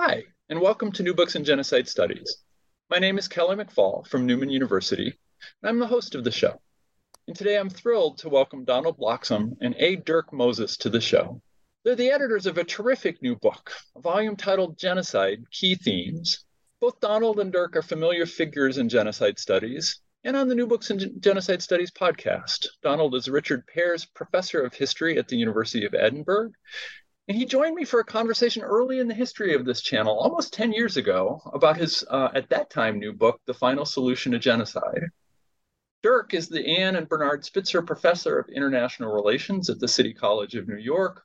Hi, and welcome to New Books in Genocide Studies. My name is Kelly McFall from Newman University, and I'm the host of the show. And today I'm thrilled to welcome Donald Bloxham and A. Dirk Moses to the show. They're the editors of a terrific new book, a volume titled Genocide Key Themes. Both Donald and Dirk are familiar figures in genocide studies and on the New Books in Genocide Studies podcast. Donald is Richard Pares Professor of History at the University of Edinburgh and he joined me for a conversation early in the history of this channel, almost 10 years ago, about his, uh, at that time, new book, The Final Solution to Genocide. Dirk is the Anne and Bernard Spitzer Professor of International Relations at the City College of New York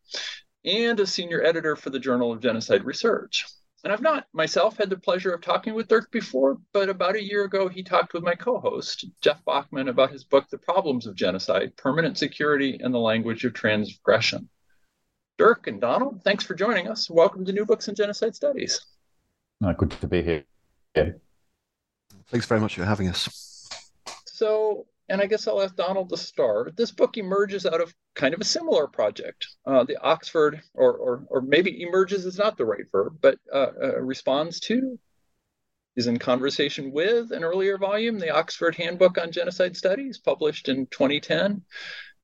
and a senior editor for the Journal of Genocide Research. And I've not myself had the pleasure of talking with Dirk before, but about a year ago, he talked with my co host, Jeff Bachman, about his book, The Problems of Genocide Permanent Security and the Language of Transgression. Dirk and Donald, thanks for joining us. Welcome to New Books in Genocide Studies. Uh, good to be here. Yeah. Thanks very much for having us. So, and I guess I'll ask Donald to start. This book emerges out of kind of a similar project. Uh, the Oxford, or, or, or maybe emerges is not the right verb, but uh, uh, responds to, is in conversation with an earlier volume, the Oxford Handbook on Genocide Studies, published in 2010.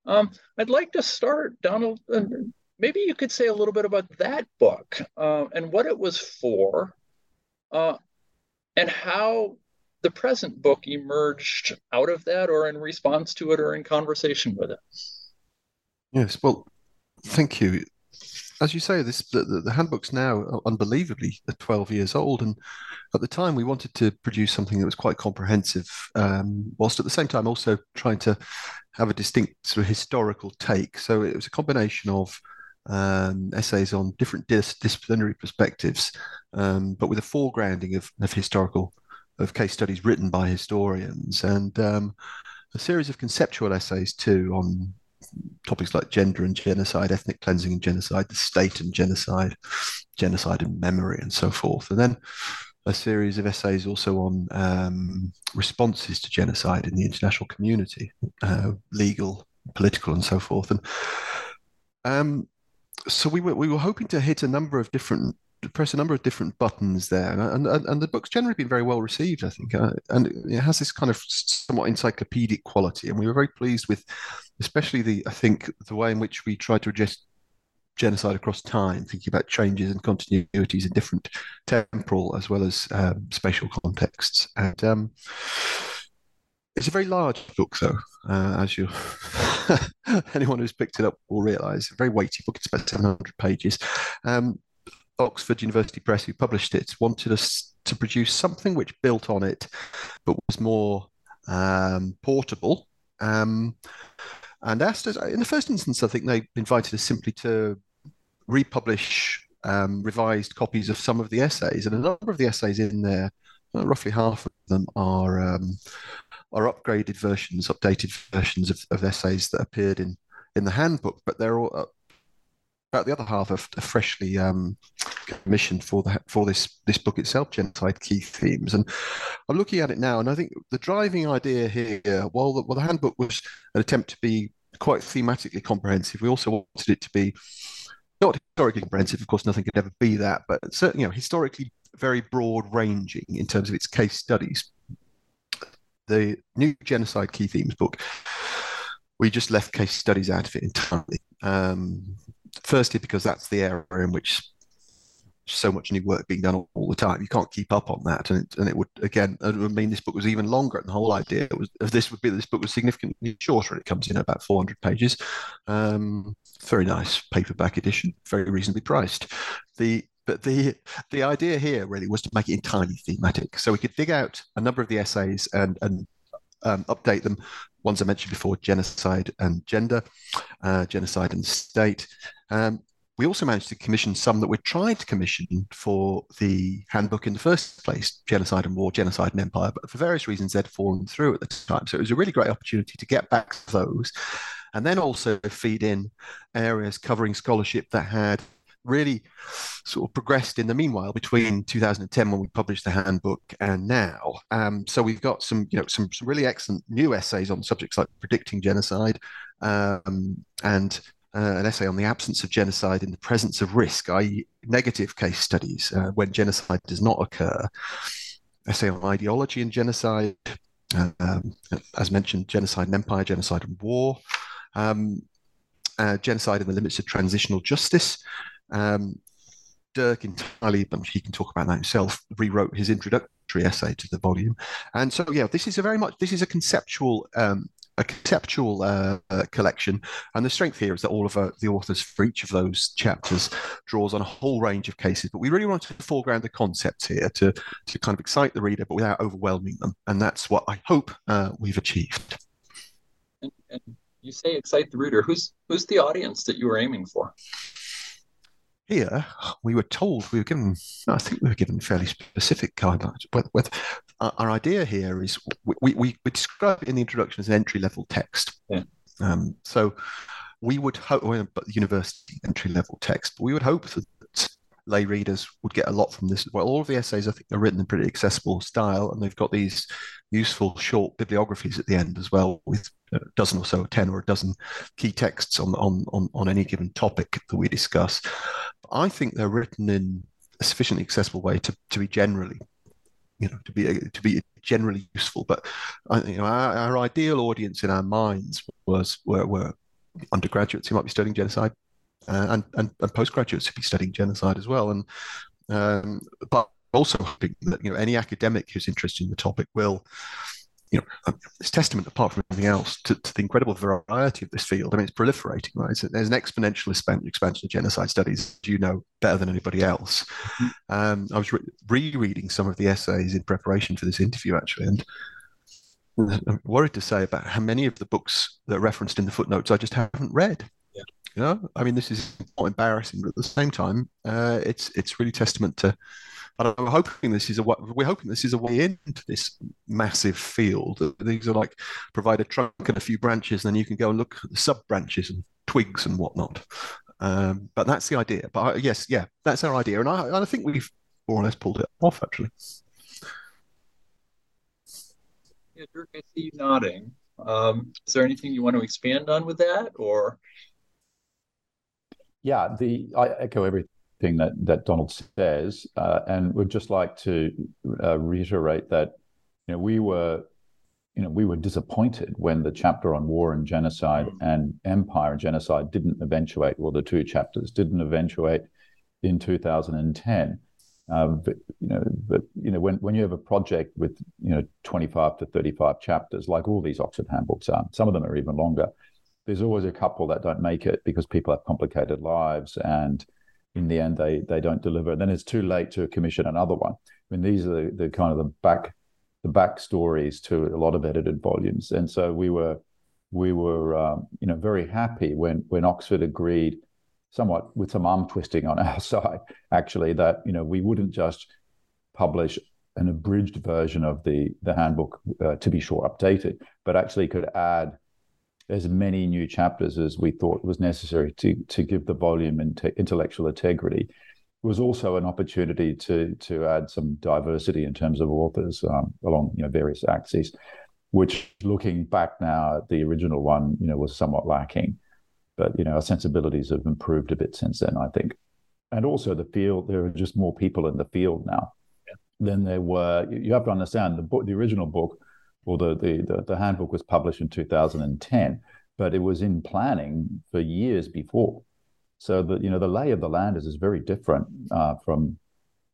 Um, I'd like to start, Donald, uh, maybe you could say a little bit about that book uh, and what it was for uh, and how the present book emerged out of that or in response to it or in conversation with it. Yes well thank you. As you say this the, the, handbook's now unbelievably 12 years old and at the time we wanted to produce something that was quite comprehensive um, whilst at the same time also trying to have a distinct sort of historical take. So it was a combination of um, essays on different dis- disciplinary perspectives, um, but with a foregrounding of, of, historical of case studies written by historians, and um, a series of conceptual essays too on topics like gender and genocide, ethnic cleansing and genocide, the state and genocide, genocide and memory, and so forth, and then a series of essays also on um, responses to genocide in the international community, uh, legal, political, and so forth, and um, so we were we were hoping to hit a number of different press a number of different buttons there, and and, and the book's generally been very well received, I think, uh, and it has this kind of somewhat encyclopedic quality, and we were very pleased with, especially the I think the way in which we tried to address genocide across time, thinking about changes and continuities in different temporal as well as um, spatial contexts, and um, it's a very large book, though, uh, as you anyone who's picked it up will realise. A very weighty book. It's about 700 pages. Um, Oxford University Press, who published it, wanted us to produce something which built on it, but was more um, portable. Um, and asked us, in the first instance, I think they invited us simply to republish um, revised copies of some of the essays, and a number of the essays in there, uh, roughly half of them are um, are upgraded versions, updated versions of, of essays that appeared in in the handbook, but they're all uh, about the other half are, freshly um, commissioned for the for this this book itself, genocide key themes. And I'm looking at it now, and I think the driving idea here, while the, while the handbook was an attempt to be quite thematically comprehensive, we also wanted it to be not historically comprehensive. Of course, nothing could ever be that, but certainly, you know, historically very broad ranging in terms of its case studies the new genocide key themes book, we just left case studies out of it entirely. Um, firstly, because that's the area in which so much new work being done all, the time. You can't keep up on that, and it, and it would again it would mean this book was even longer. And the whole idea of this would be this book was significantly shorter. It comes in about 400 pages. Um, very nice paperback edition, very reasonably priced. The but the the idea here really was to make it entirely thematic, so we could dig out a number of the essays and and um, update them. Ones I mentioned before: genocide and gender, uh, genocide and state. Um, we also managed to commission some that we tried to commission for the handbook in the first place, Genocide and War, Genocide and Empire, but for various reasons they'd fallen through at the time. So it was a really great opportunity to get back those and then also feed in areas covering scholarship that had really sort of progressed in the meanwhile between 2010 when we published the handbook and now. Um, so we've got some, you know, some, some really excellent new essays on subjects like predicting genocide um, and uh, an essay on the absence of genocide in the presence of risk, i.e., negative case studies uh, when genocide does not occur. Essay on ideology and genocide, um, as mentioned, genocide and empire, genocide and war, um, uh, genocide and the limits of transitional justice. Um, Dirk entirely, but he can talk about that himself, rewrote his introductory essay to the volume. And so, yeah, this is a very much this is a conceptual um, a conceptual uh, uh, collection. And the strength here is that all of uh, the authors for each of those chapters draws on a whole range of cases. But we really wanted to foreground the concepts here to, to kind of excite the reader, but without overwhelming them. And that's what I hope uh, we've achieved. And, and you say excite the reader. Who's who's the audience that you were aiming for? Here we were told we were given i think we were given fairly specific guidelines with, with our idea here is we, we, we describe it in the introduction as an entry level text yeah. um, so we would hope well, university entry level text but we would hope that lay readers would get a lot from this well all of the essays i think are written in pretty accessible style and they've got these useful short bibliographies at the end as well with a dozen or so 10 or a dozen key texts on on on, on any given topic that we discuss I think they're written in a sufficiently accessible way to, to be generally, you know, to be to be generally useful. But you know, our, our ideal audience in our minds was were, were undergraduates who might be studying genocide, uh, and, and and postgraduates who be studying genocide as well. And um, but also hoping that you know any academic who's interested in the topic will you know, um, it's testament, apart from anything else, to, to, the incredible variety of this field. I mean, it's proliferating, right? there's an exponential expansion of genocide studies, you know better than anybody else. Mm-hmm. Um, I was re- rereading some of the essays in preparation for this interview, actually, and I'm worried to say about how many of the books that are referenced in the footnotes I just haven't read. You know, I mean, this is not embarrassing, but at the same time, uh, it's it's really testament to and I'm hoping this is a we're hoping this is a way into this massive field. These are like provide a trunk and a few branches, and then you can go and look at the sub branches and twigs and whatnot. Um, but that's the idea. But I, yes, yeah, that's our idea, and I, I think we've more or less pulled it off actually. Yeah, Dirk, I see you nodding. Um, is there anything you want to expand on with that, or? Yeah, the I echo everything that that Donald says, uh, and would just like to uh, reiterate that you know we were you know we were disappointed when the chapter on war and genocide mm. and empire and genocide didn't eventuate, well, the two chapters didn't eventuate in 2010. Um, but you know, but you know, when when you have a project with you know 25 to 35 chapters, like all these Oxford handbooks are, some of them are even longer. There's always a couple that don't make it because people have complicated lives and in the end they they don't deliver. Then it's too late to commission another one. I mean, these are the, the kind of the back the backstories to a lot of edited volumes, and so we were we were um, you know very happy when when Oxford agreed, somewhat with some arm twisting on our side, actually that you know we wouldn't just publish an abridged version of the the handbook uh, to be sure updated, but actually could add as many new chapters as we thought was necessary to to give the volume and intellectual integrity. It was also an opportunity to to add some diversity in terms of authors um, along you know various axes, which looking back now at the original one, you know, was somewhat lacking. But you know, our sensibilities have improved a bit since then, I think. And also the field, there are just more people in the field now yeah. than there were. You have to understand the book, the original book or the, the, the, handbook was published in 2010, but it was in planning for years before. So the you know the lay of the land is, is very different uh, from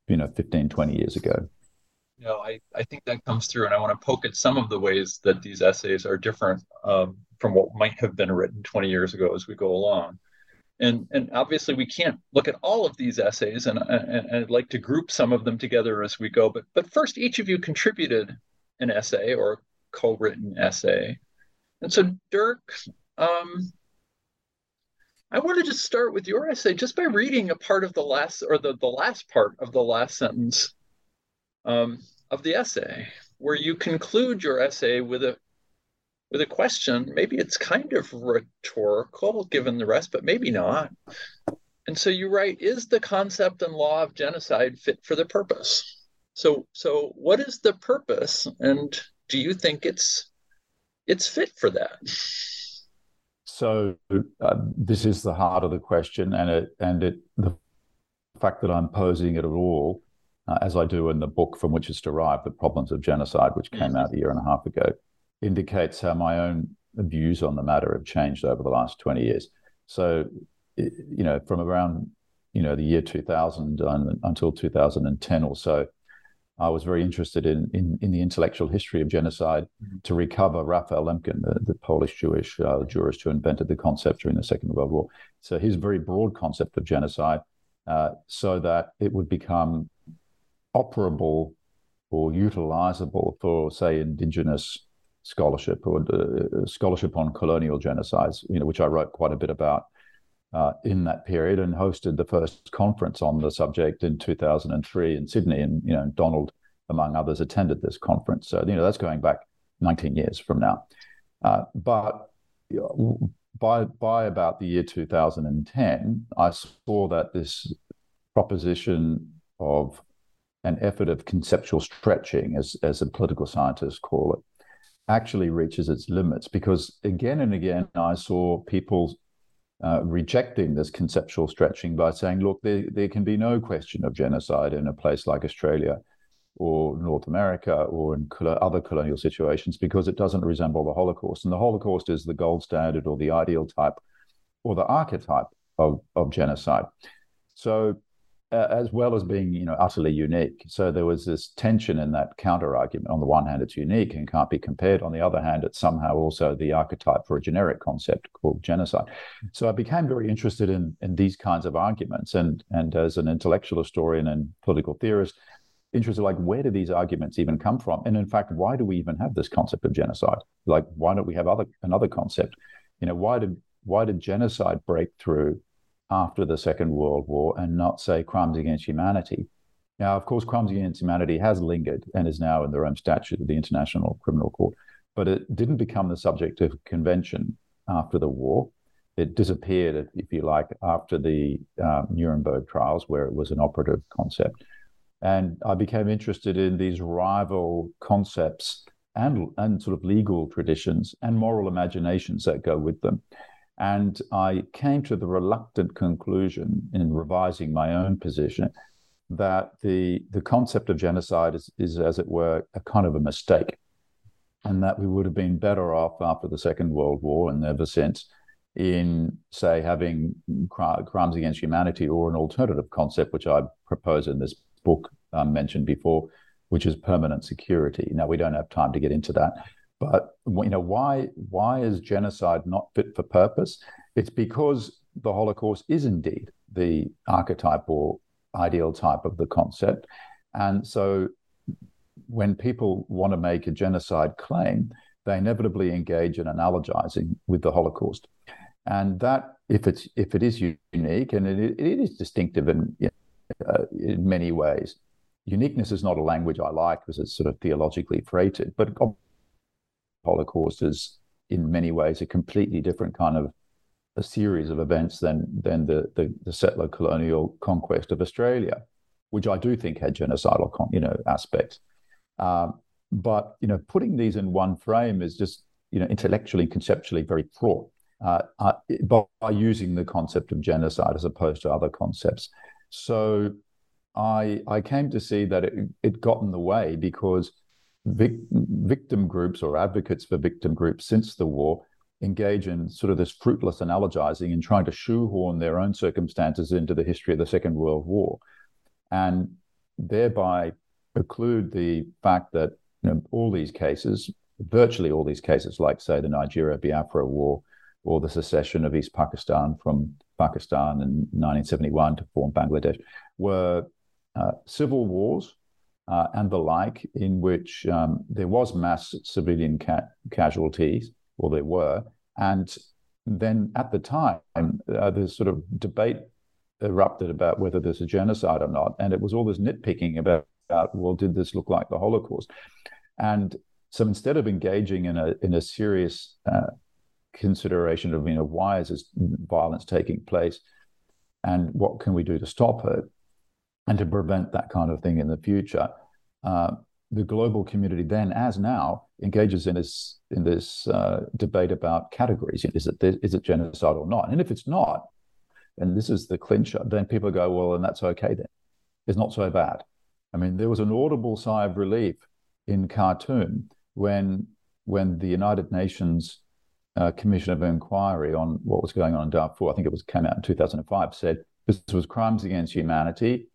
you know 15, 20 years ago. You know, I, I think that comes through, and I want to poke at some of the ways that these essays are different um, from what might have been written 20 years ago as we go along. And, and obviously we can't look at all of these essays, and, and, and I'd like to group some of them together as we go. But but first, each of you contributed an essay or a co-written essay. And so Dirk, um, I wanted to just start with your essay just by reading a part of the last or the, the last part of the last sentence um, of the essay, where you conclude your essay with a with a question. Maybe it's kind of rhetorical given the rest, but maybe not. And so you write, is the concept and law of genocide fit for the purpose? So so what is the purpose and do you think it's it's fit for that? So uh, this is the heart of the question, and it and it the fact that I'm posing it at all, uh, as I do in the book from which it's derived, the problems of genocide, which came mm-hmm. out a year and a half ago, indicates how my own views on the matter have changed over the last 20 years. So, you know, from around you know the year 2000 until 2010 or so, I was very interested in, in, in the intellectual history of genocide mm-hmm. to recover Raphael Lemkin, the, the Polish Jewish uh, jurist who invented the concept during the Second World War. So his very broad concept of genocide, uh, so that it would become operable or utilizable for, say, indigenous scholarship or uh, scholarship on colonial genocides, you know, which I wrote quite a bit about uh, in that period and hosted the first conference on the subject in 2003 in Sydney. And, you know, Donald, among others, attended this conference. So, you know, that's going back 19 years from now. Uh, but by, by about the year 2010, I saw that this proposition of an effort of conceptual stretching, as, as the political scientists call it, actually reaches its limits because again and again I saw people uh, rejecting this conceptual stretching by saying, look, there, there can be no question of genocide in a place like Australia or North America or in other colonial situations because it doesn't resemble the Holocaust. And the Holocaust is the gold standard or the ideal type or the archetype of, of genocide. So uh, as well as being you know utterly unique. So there was this tension in that counter argument. On the one hand, it's unique and can't be compared. On the other hand, it's somehow also the archetype for a generic concept called genocide. So I became very interested in in these kinds of arguments, and and as an intellectual historian and political theorist, interested like where do these arguments even come from? And in fact, why do we even have this concept of genocide? Like why don't we have other another concept? You know, why did why did genocide break through after the Second World War and not say crimes against humanity. Now, of course, crimes against humanity has lingered and is now in the Rome Statute of the International Criminal Court, but it didn't become the subject of convention after the war. It disappeared, if you like, after the um, Nuremberg trials, where it was an operative concept. And I became interested in these rival concepts and, and sort of legal traditions and moral imaginations that go with them. And I came to the reluctant conclusion in revising my own position that the, the concept of genocide is, is, as it were, a kind of a mistake, and that we would have been better off after the Second World War and ever since in, say, having crimes against humanity or an alternative concept, which I propose in this book um, mentioned before, which is permanent security. Now, we don't have time to get into that. But you know why why is genocide not fit for purpose? It's because the Holocaust is indeed the archetype or ideal type of the concept, and so when people want to make a genocide claim, they inevitably engage in analogizing with the Holocaust, and that if it's if it is unique and it, it is distinctive in uh, in many ways. Uniqueness is not a language I like because it's sort of theologically freighted, but Holocaust is in many ways a completely different kind of a series of events than than the, the, the settler colonial conquest of Australia, which I do think had genocidal you know aspects. Um, but you know, putting these in one frame is just you know intellectually, conceptually very fraught. Uh, uh, by, by using the concept of genocide as opposed to other concepts. So I I came to see that it, it got in the way because vic- victim groups or advocates for victim groups since the war engage in sort of this fruitless analogizing and trying to shoehorn their own circumstances into the history of the Second World War, and thereby preclude the fact that you know, all these cases, virtually all these cases, like say the Nigeria Biafra War or the secession of East Pakistan from Pakistan in 1971 to form Bangladesh, were uh, civil wars uh, and the like, in which um, there was mass civilian ca- casualties, or there were, and then at the time, uh, this sort of debate erupted about whether there's a genocide or not. And it was all this nitpicking about, about well, did this look like the Holocaust? And so instead of engaging in a in a serious uh, consideration of you know why is this violence taking place, and what can we do to stop it, and to prevent that kind of thing in the future, uh, the global community then, as now, engages in this in this uh, debate about categories. Is it is it genocide or not? And if it's not, and this is the clincher, then people go, well, and that's okay then. It's not so bad. I mean, there was an audible sigh of relief in Khartoum when when the United Nations uh, Commission of Inquiry on what was going on in Darfur, I think it was came out in 2005, said this was crimes against humanity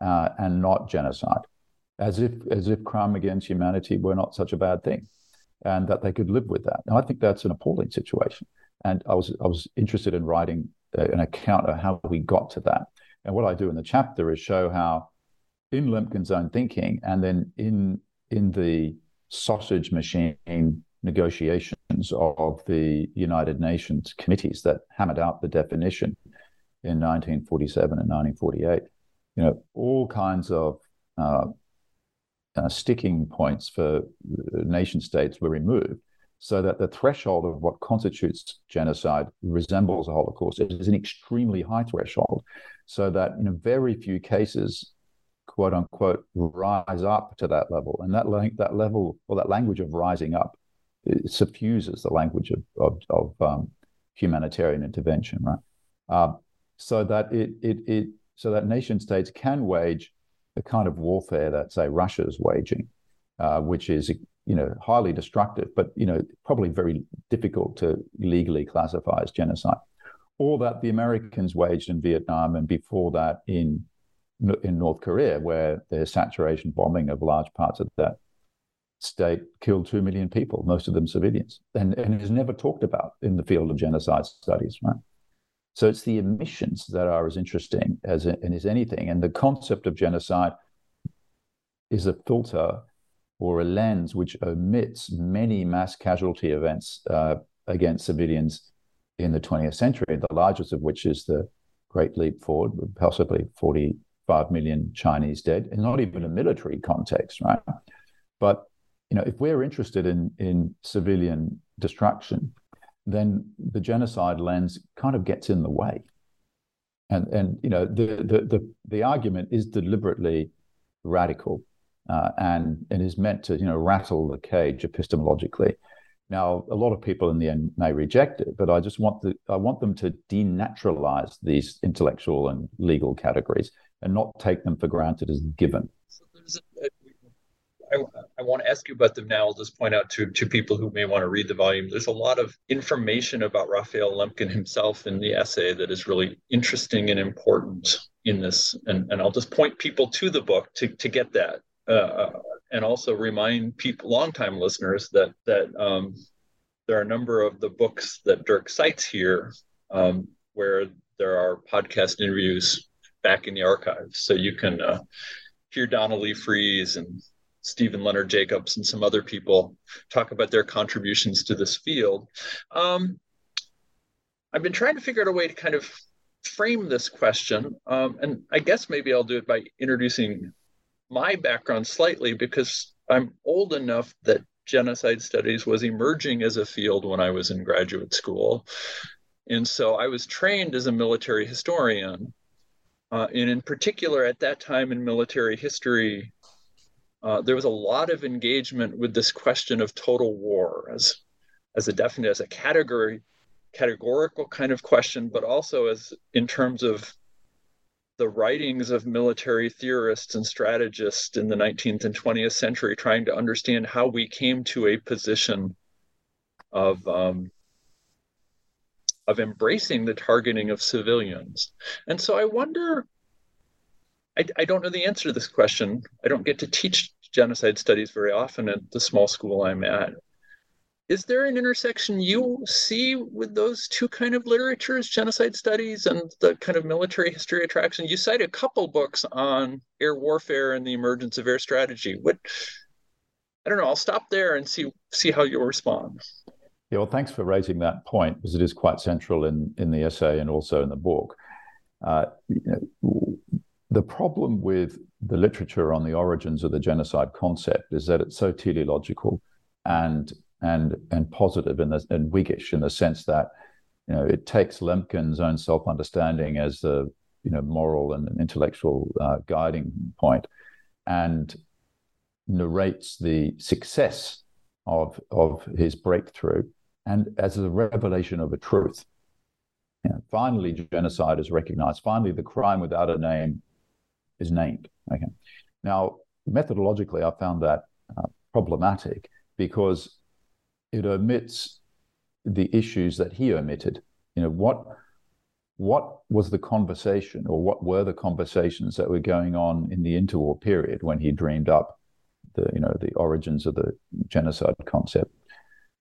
uh, and not genocide, as if as if crime against humanity were not such a bad thing, and that they could live with that. I think that's an appalling situation, and I was I was interested in writing uh, an account of how we got to that. And what I do in the chapter is show how, in Lemkin's own thinking, and then in in the sausage machine negotiations of the United Nations committees that hammered out the definition in 1947 and 1948, you know, all kinds of uh, uh, sticking points for nation states were removed so that the threshold of what constitutes genocide resembles a Holocaust. It is an extremely high threshold, so that in very few cases, quote unquote, rise up to that level. And that, that level or that language of rising up suffuses the language of, of, of um, humanitarian intervention, right? Uh, so that it, it, it, so that nation states can wage the kind of warfare that, say, Russia is waging, uh, which is you know, highly destructive, but you know, probably very difficult to legally classify as genocide. Or that the Americans waged in Vietnam and before that in in North Korea, where the saturation bombing of large parts of that state killed two million people, most of them civilians, and, and is never talked about in the field of genocide studies, right? So it's the emissions that are as interesting as and as anything, and the concept of genocide is a filter or a lens which omits many mass casualty events uh, against civilians in the 20th century, the largest of which is the Great Leap Forward, possibly 45 million Chinese dead, and not even a military context, right? But you know, if we're interested in in civilian destruction, then the genocide lens kind of gets in the way. And and you know, the the the, the argument is deliberately radical uh, and and is meant to you know rattle the cage epistemologically. Now, a lot of people in the end may reject it, but I just want the I want them to denaturalize these intellectual and legal categories and not take them for granted as given. So I, I want to ask you about them now. I'll just point out to, to people who may want to read the volume. There's a lot of information about Raphael Lemkin himself in the essay that is really interesting and important in this. And, and I'll just point people to the book to, to get that. Uh, and also remind people, longtime listeners, that that um, there are a number of the books that Dirk cites here, um, where there are podcast interviews back in the archives, so you can uh, hear Donna-Lee Frieze and Stephen Leonard Jacobs and some other people talk about their contributions to this field. Um, I've been trying to figure out a way to kind of frame this question, um, and I guess maybe I'll do it by introducing my background slightly because I'm old enough that genocide studies was emerging as a field when I was in graduate school. And so I was trained as a military historian. Uh, and in particular, at that time in military history, uh, there was a lot of engagement with this question of total war as, as a definite, as a category, categorical kind of question, but also as in terms of the writings of military theorists and strategists in the 19th and 20th century trying to understand how we came to a position of um, of embracing the targeting of civilians. And so I wonder, I, I don't know the answer to this question. I don't get to teach genocide studies very often at the small school I'm at is there an intersection you see with those two kind of literatures genocide studies and the kind of military history attraction you cite a couple books on air warfare and the emergence of air strategy what i don't know i'll stop there and see see how you'll respond Yeah, well, thanks for raising that point because it is quite central in, in the essay and also in the book. Uh, you know, the problem with the literature on the origins of the genocide concept is that it's so teleological and and and positive the, and Whiggish in the sense that you know it takes Lemkin's own self-understanding as the you know moral and intellectual uh, guiding point, and narrates the success of of his breakthrough and as a revelation of a truth. Finally, genocide is recognized. Finally, the crime without a name is named. Okay. Now, methodologically, I found that uh, problematic because it omits the issues that he omitted. You know, what what was the conversation or what were the conversations that were going on in the interwar period when he dreamed up the you know the origins of the genocide concept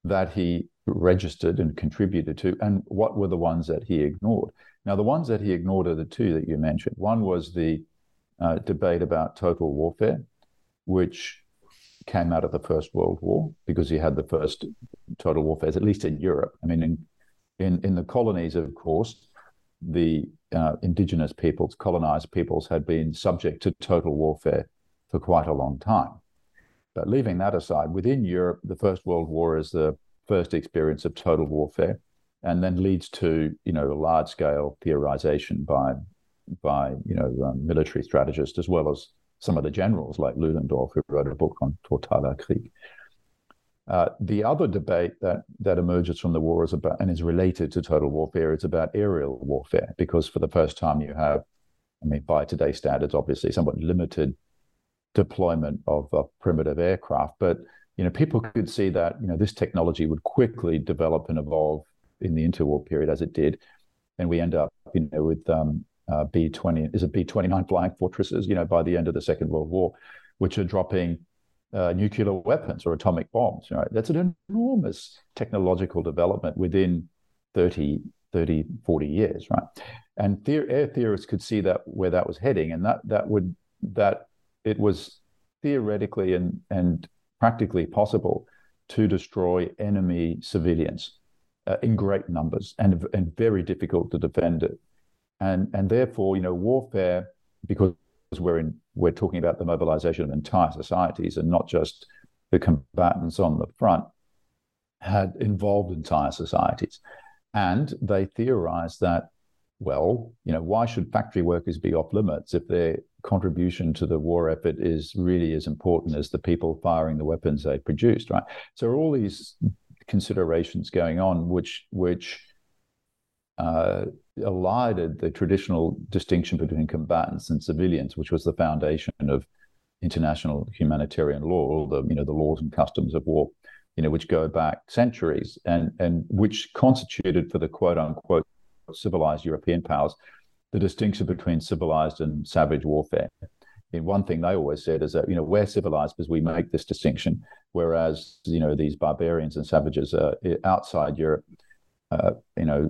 that he registered and contributed to and what were the ones that he ignored now the ones that he ignored are the two that you mentioned one was the uh, debate about total warfare which came out of the First World War because you had the first total warfare, at least in Europe. I mean, in in, in the colonies, of course, the uh, indigenous peoples, colonized peoples, had been subject to total warfare for quite a long time. But leaving that aside, within Europe, the First World War is the first experience of total warfare, and then leads to you know large scale theorization by by you know um, military strategists as well as some of the generals like Ludendorff, who wrote a book on Krieg. Uh, the other debate that that emerges from the war is about and is related to total warfare. It's about aerial warfare because for the first time you have, I mean, by today's standards, obviously somewhat limited deployment of uh, primitive aircraft, but you know people could see that you know this technology would quickly develop and evolve in the interwar period as it did, and we end up you know with um, uh, B-20, is it B-29 flying fortresses, you know, by the end of the Second World War, which are dropping uh, nuclear weapons or atomic bombs, right? That's an enormous technological development within 30, 30, 40 years, right? And air theorists could see that where that was heading, and that that would that it was theoretically and and practically possible to destroy enemy civilians uh, in great numbers and and very difficult to defend it and and therefore, you know, warfare because we're in we're talking about the mobilization of entire societies and not just the combatants on the front had involved entire societies, and they theorized that well, you know, why should factory workers be off limits if their contribution to the war effort is really as important as the people firing the weapons they produced, right? So all these considerations going on, which which uh, elided the traditional distinction between combatants and civilians, which was the foundation of international humanitarian law, all the you know the laws and customs of war, you know, which go back centuries and and which constituted for the quote unquote civilized European powers the distinction between civilized and savage warfare. One thing they always said is that you know we're civilized because we make this distinction, whereas you know these barbarians and savages are eh, outside Europe uh, you know,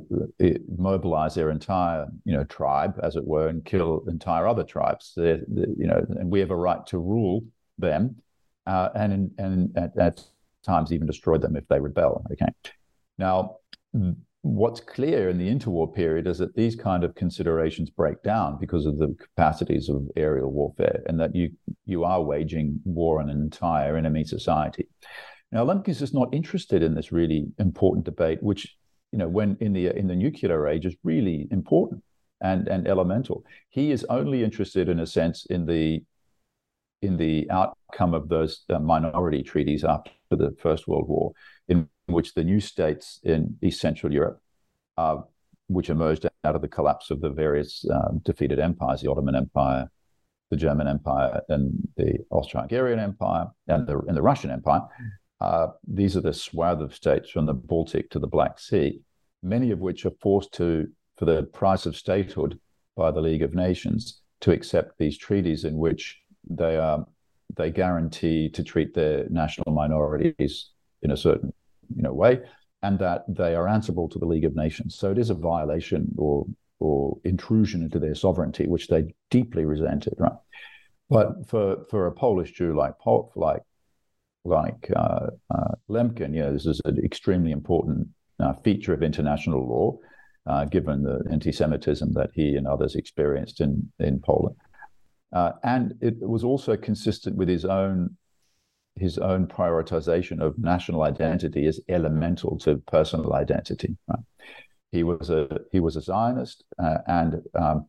mobilize their entire, you know, tribe, as it were, and kill entire other tribes. They're, you know, and we have a right to rule them, uh, and and at, at, times even destroy them if they rebel. Okay. Now, what's clear in the interwar period is that these kind of considerations break down because of the capacities of aerial warfare, and that you you are waging war on an entire enemy society. Now, Lemkin's is not interested in this really important debate, which you know, when in the in the nuclear age is really important and and elemental. He is only interested, in a sense, in the in the outcome of those uh, minority treaties after the First World War, in which the new states in East Central Europe, uh, which emerged out of the collapse of the various um, defeated empires, the Ottoman Empire, the German Empire, and the Austro-Hungarian Empire, and the and the Russian Empire, uh, these are the swath of states from the Baltic to the Black Sea, many of which are forced to, for the price of statehood by the League of Nations, to accept these treaties in which they are they guarantee to treat their national minorities in a certain you know way, and that they are answerable to the League of Nations. So it is a violation or or intrusion into their sovereignty, which they deeply resented, right? But for for a Polish Jew like like like uh, uh, Lemkin, you know, this is an extremely important uh, feature of international law, uh, given the anti-Semitism that he and others experienced in in Poland, uh, and it was also consistent with his own his own prioritization of national identity as elemental to personal identity. Right? He was a he was a Zionist, uh, and um,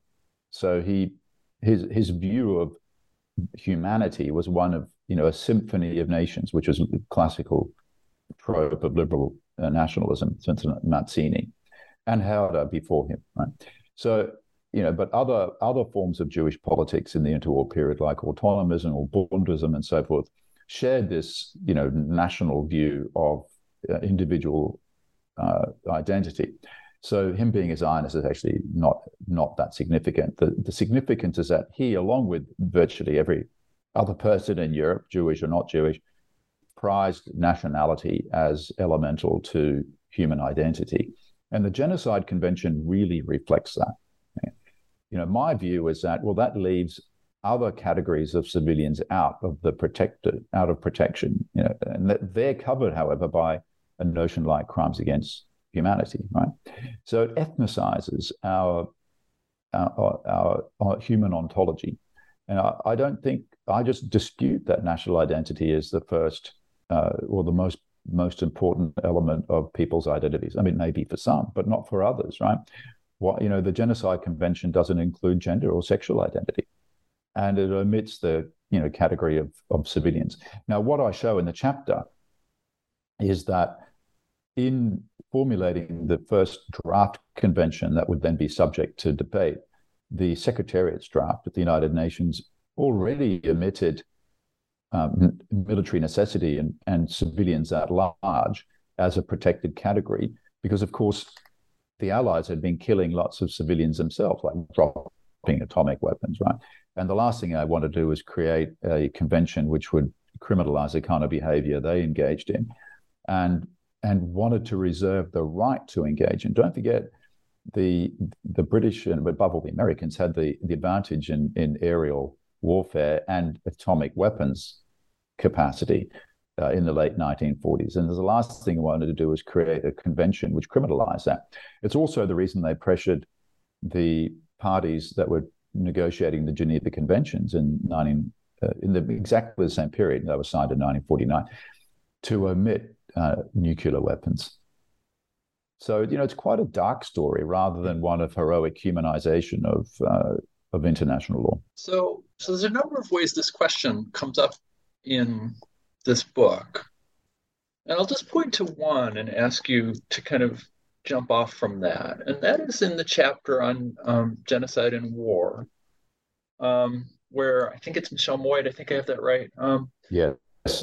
so he his his view of humanity was one of you know a symphony of nations, which was classical trope of liberal uh, nationalism since Mazzini and Herder before him. Right, so you know, but other other forms of Jewish politics in the interwar period, like autonomism or Bundism and so forth, shared this you know national view of uh, individual uh, identity. So him being a Zionist is actually not not that significant. The the significance is that he, along with virtually every other person in Europe, Jewish or not Jewish, prized nationality as elemental to human identity. And the Genocide Convention really reflects that. You know, my view is that, well, that leaves other categories of civilians out of the protected, out of protection. You know, and that they're covered, however, by a notion like crimes against humanity, right? So it ethnocizes our our, our, our human ontology, and I, I, don't think I just dispute that national identity is the first uh, or the most most important element of people's identities. I mean, maybe for some, but not for others, right? What you know, the Genocide Convention doesn't include gender or sexual identity, and it omits the you know category of of civilians. Now, what I show in the chapter is that in formulating the first draft convention that would then be subject to debate, the Secretariat's draft at the United Nations already omitted um, military necessity and, and civilians at large as a protected category, because of course the Allies had been killing lots of civilians themselves, like dropping atomic weapons, right? And the last thing I want to do is create a convention which would criminalize the kind of behavior they engaged in. And and wanted to reserve the right to engage. And don't forget, the the British and above all the Americans had the the advantage in in aerial warfare and atomic weapons capacity uh, in the late 1940s. And the last thing I wanted to do was create a convention which criminalized that. It's also the reason they pressured the parties that were negotiating the Geneva Conventions in 19 uh, in the exactly the same period that was signed in 1949 to omit uh, nuclear weapons. So you know, it's quite a dark story rather than one of heroic humanization of uh, of international law. So, so there's a number of ways this question comes up in this book, and I'll just point to one and ask you to kind of jump off from that, and that is in the chapter on um, genocide and war, um, where I think it's Michelle Moyd. I think I have that right. Um, yes,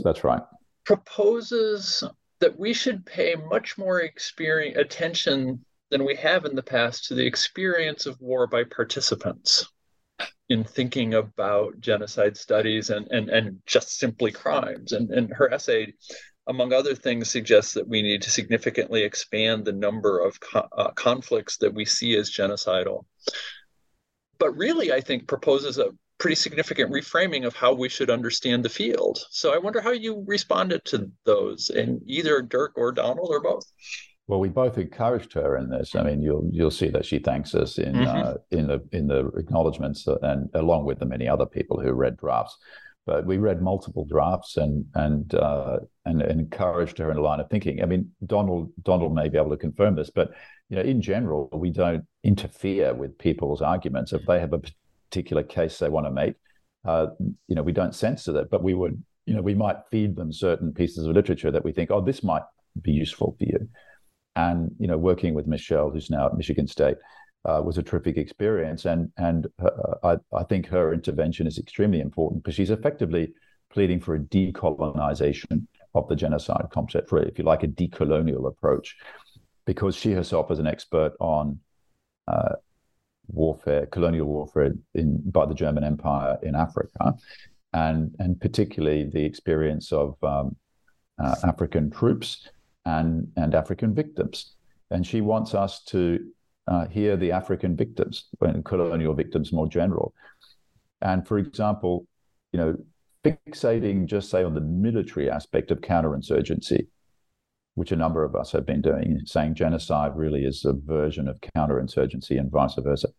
that's right proposes that we should pay much more experience, attention than we have in the past to the experience of war by participants in thinking about genocide studies and, and, and just simply crimes. And, and her essay, among other things, suggests that we need to significantly expand the number of co- uh, conflicts that we see as genocidal. But really, I think proposes a pretty significant reframing of how we should understand the field. So I wonder how you responded to those in either Dirk or Donald or both. Well, we both encouraged her in this. I mean, you'll you'll see that she thanks us in mm-hmm. uh, in the in the acknowledgments, and along with the many other people who read drafts. But we read multiple drafts and and uh, and, and encouraged her in a line of thinking. I mean, Donald Donald may be able to confirm this, but you know, in general, we don't interfere with people's arguments if they have a particular case they want to make. Uh, you know, we don't censor that, but we would, you know, we might feed them certain pieces of literature that we think, oh, this might be useful for you. And you know, working with Michelle, who's now at Michigan State, uh, was a terrific experience, and and uh, I, I think her intervention is extremely important because she's effectively pleading for a decolonization of the genocide concept, for if you like, a decolonial approach, because she herself is an expert on uh, warfare, colonial warfare in by the German Empire in Africa, and and particularly the experience of um, uh, African troops and and African victims. And she wants us to uh, hear the African victims and colonial victims more general. And for example, you know, fixating just say on the military aspect of counterinsurgency, which a number of us have been doing, saying genocide really is a version of counterinsurgency and vice versa.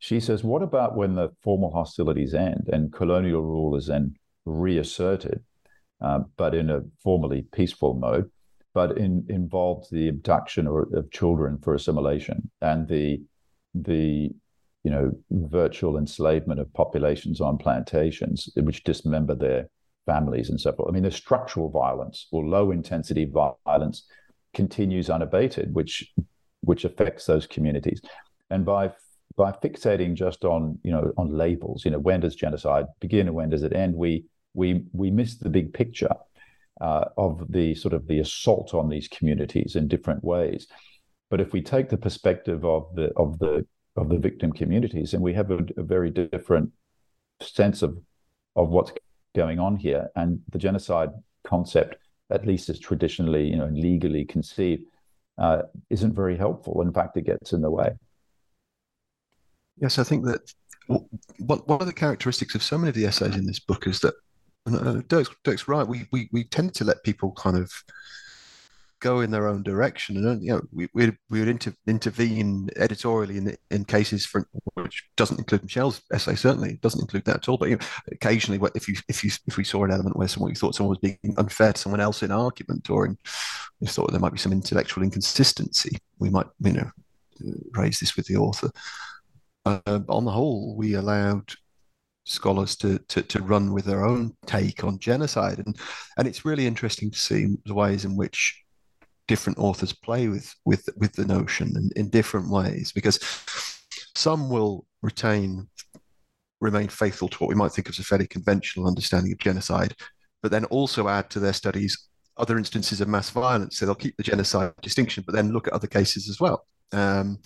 She says, what about when the formal hostilities end and colonial rule is then reasserted, uh, but in a formally peaceful mode, but in, involves the abduction or, of children for assimilation and the the you know virtual enslavement of populations on plantations, which dismember their families and so forth. I mean, the structural violence or low intensity violence continues unabated, which which affects those communities. And by by fixating just on you know on labels, you know when does genocide begin and when does it end, we we we miss the big picture uh, of the sort of the assault on these communities in different ways. But if we take the perspective of the of the of the victim communities, and we have a, a very different sense of of what's going on here, and the genocide concept, at least as traditionally you know legally conceived, uh, isn't very helpful. In fact, it gets in the way. Yes, I think that one one of the characteristics of so many of the essays in this book is that and uh, Dirk's, Dirk's right. We, we we tend to let people kind of go in their own direction, and you know, we we, we would inter, intervene editorially in in cases for which doesn't include Michelle's essay. Certainly, it doesn't include that at all. But you know, occasionally, if you if you if we saw an element where someone thought someone was being unfair to someone else in argument, or in you thought there might be some intellectual inconsistency, we might you know raise this with the author. Uh, on the whole, we allowed scholars to, to, to run with their own take on genocide. And, and it's really interesting to see the ways in which different authors play with, with, with the notion in, in different ways, because some will retain, remain faithful to what we might think of as a fairly conventional understanding of genocide, but then also add to their studies other instances of mass violence. So they'll keep the genocide distinction, but then look at other cases as well. Um,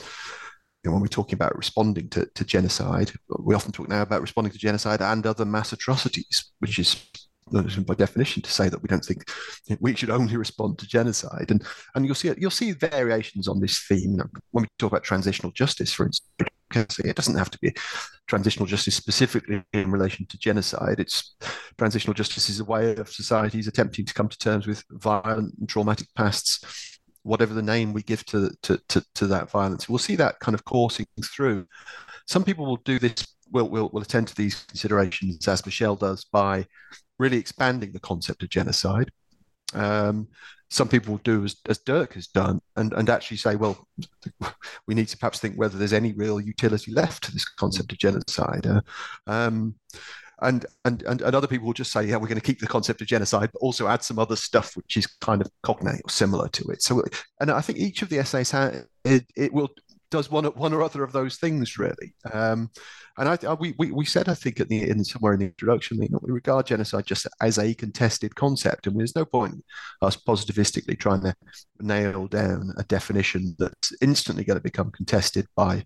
you know, when we're talking about responding to, to genocide, we often talk now about responding to genocide and other mass atrocities, which is by definition to say that we don't think we should only respond to genocide. And and you'll see you'll see variations on this theme when we talk about transitional justice, for instance. It doesn't have to be transitional justice specifically in relation to genocide. It's transitional justice is a way of societies attempting to come to terms with violent and traumatic pasts whatever the name we give to, to, to, to, that violence. We'll see that kind of coursing through. Some people will do this, will, will, will attend to these considerations, as Michelle does, by really expanding the concept of genocide. Um, some people will do as, as Dirk has done and, and actually say, well, we need to perhaps think whether there's any real utility left to this concept of genocide. Uh, um, and, and and and other people will just say, yeah, we're going to keep the concept of genocide, but also add some other stuff which is kind of cognate or similar to it. So, and I think each of the essays ha- it, it will does one one or other of those things really. Um, and I, I, we, we said I think at the in somewhere in the introduction, you know, we regard genocide just as a contested concept, and there's no point us positivistically trying to nail down a definition that's instantly going to become contested by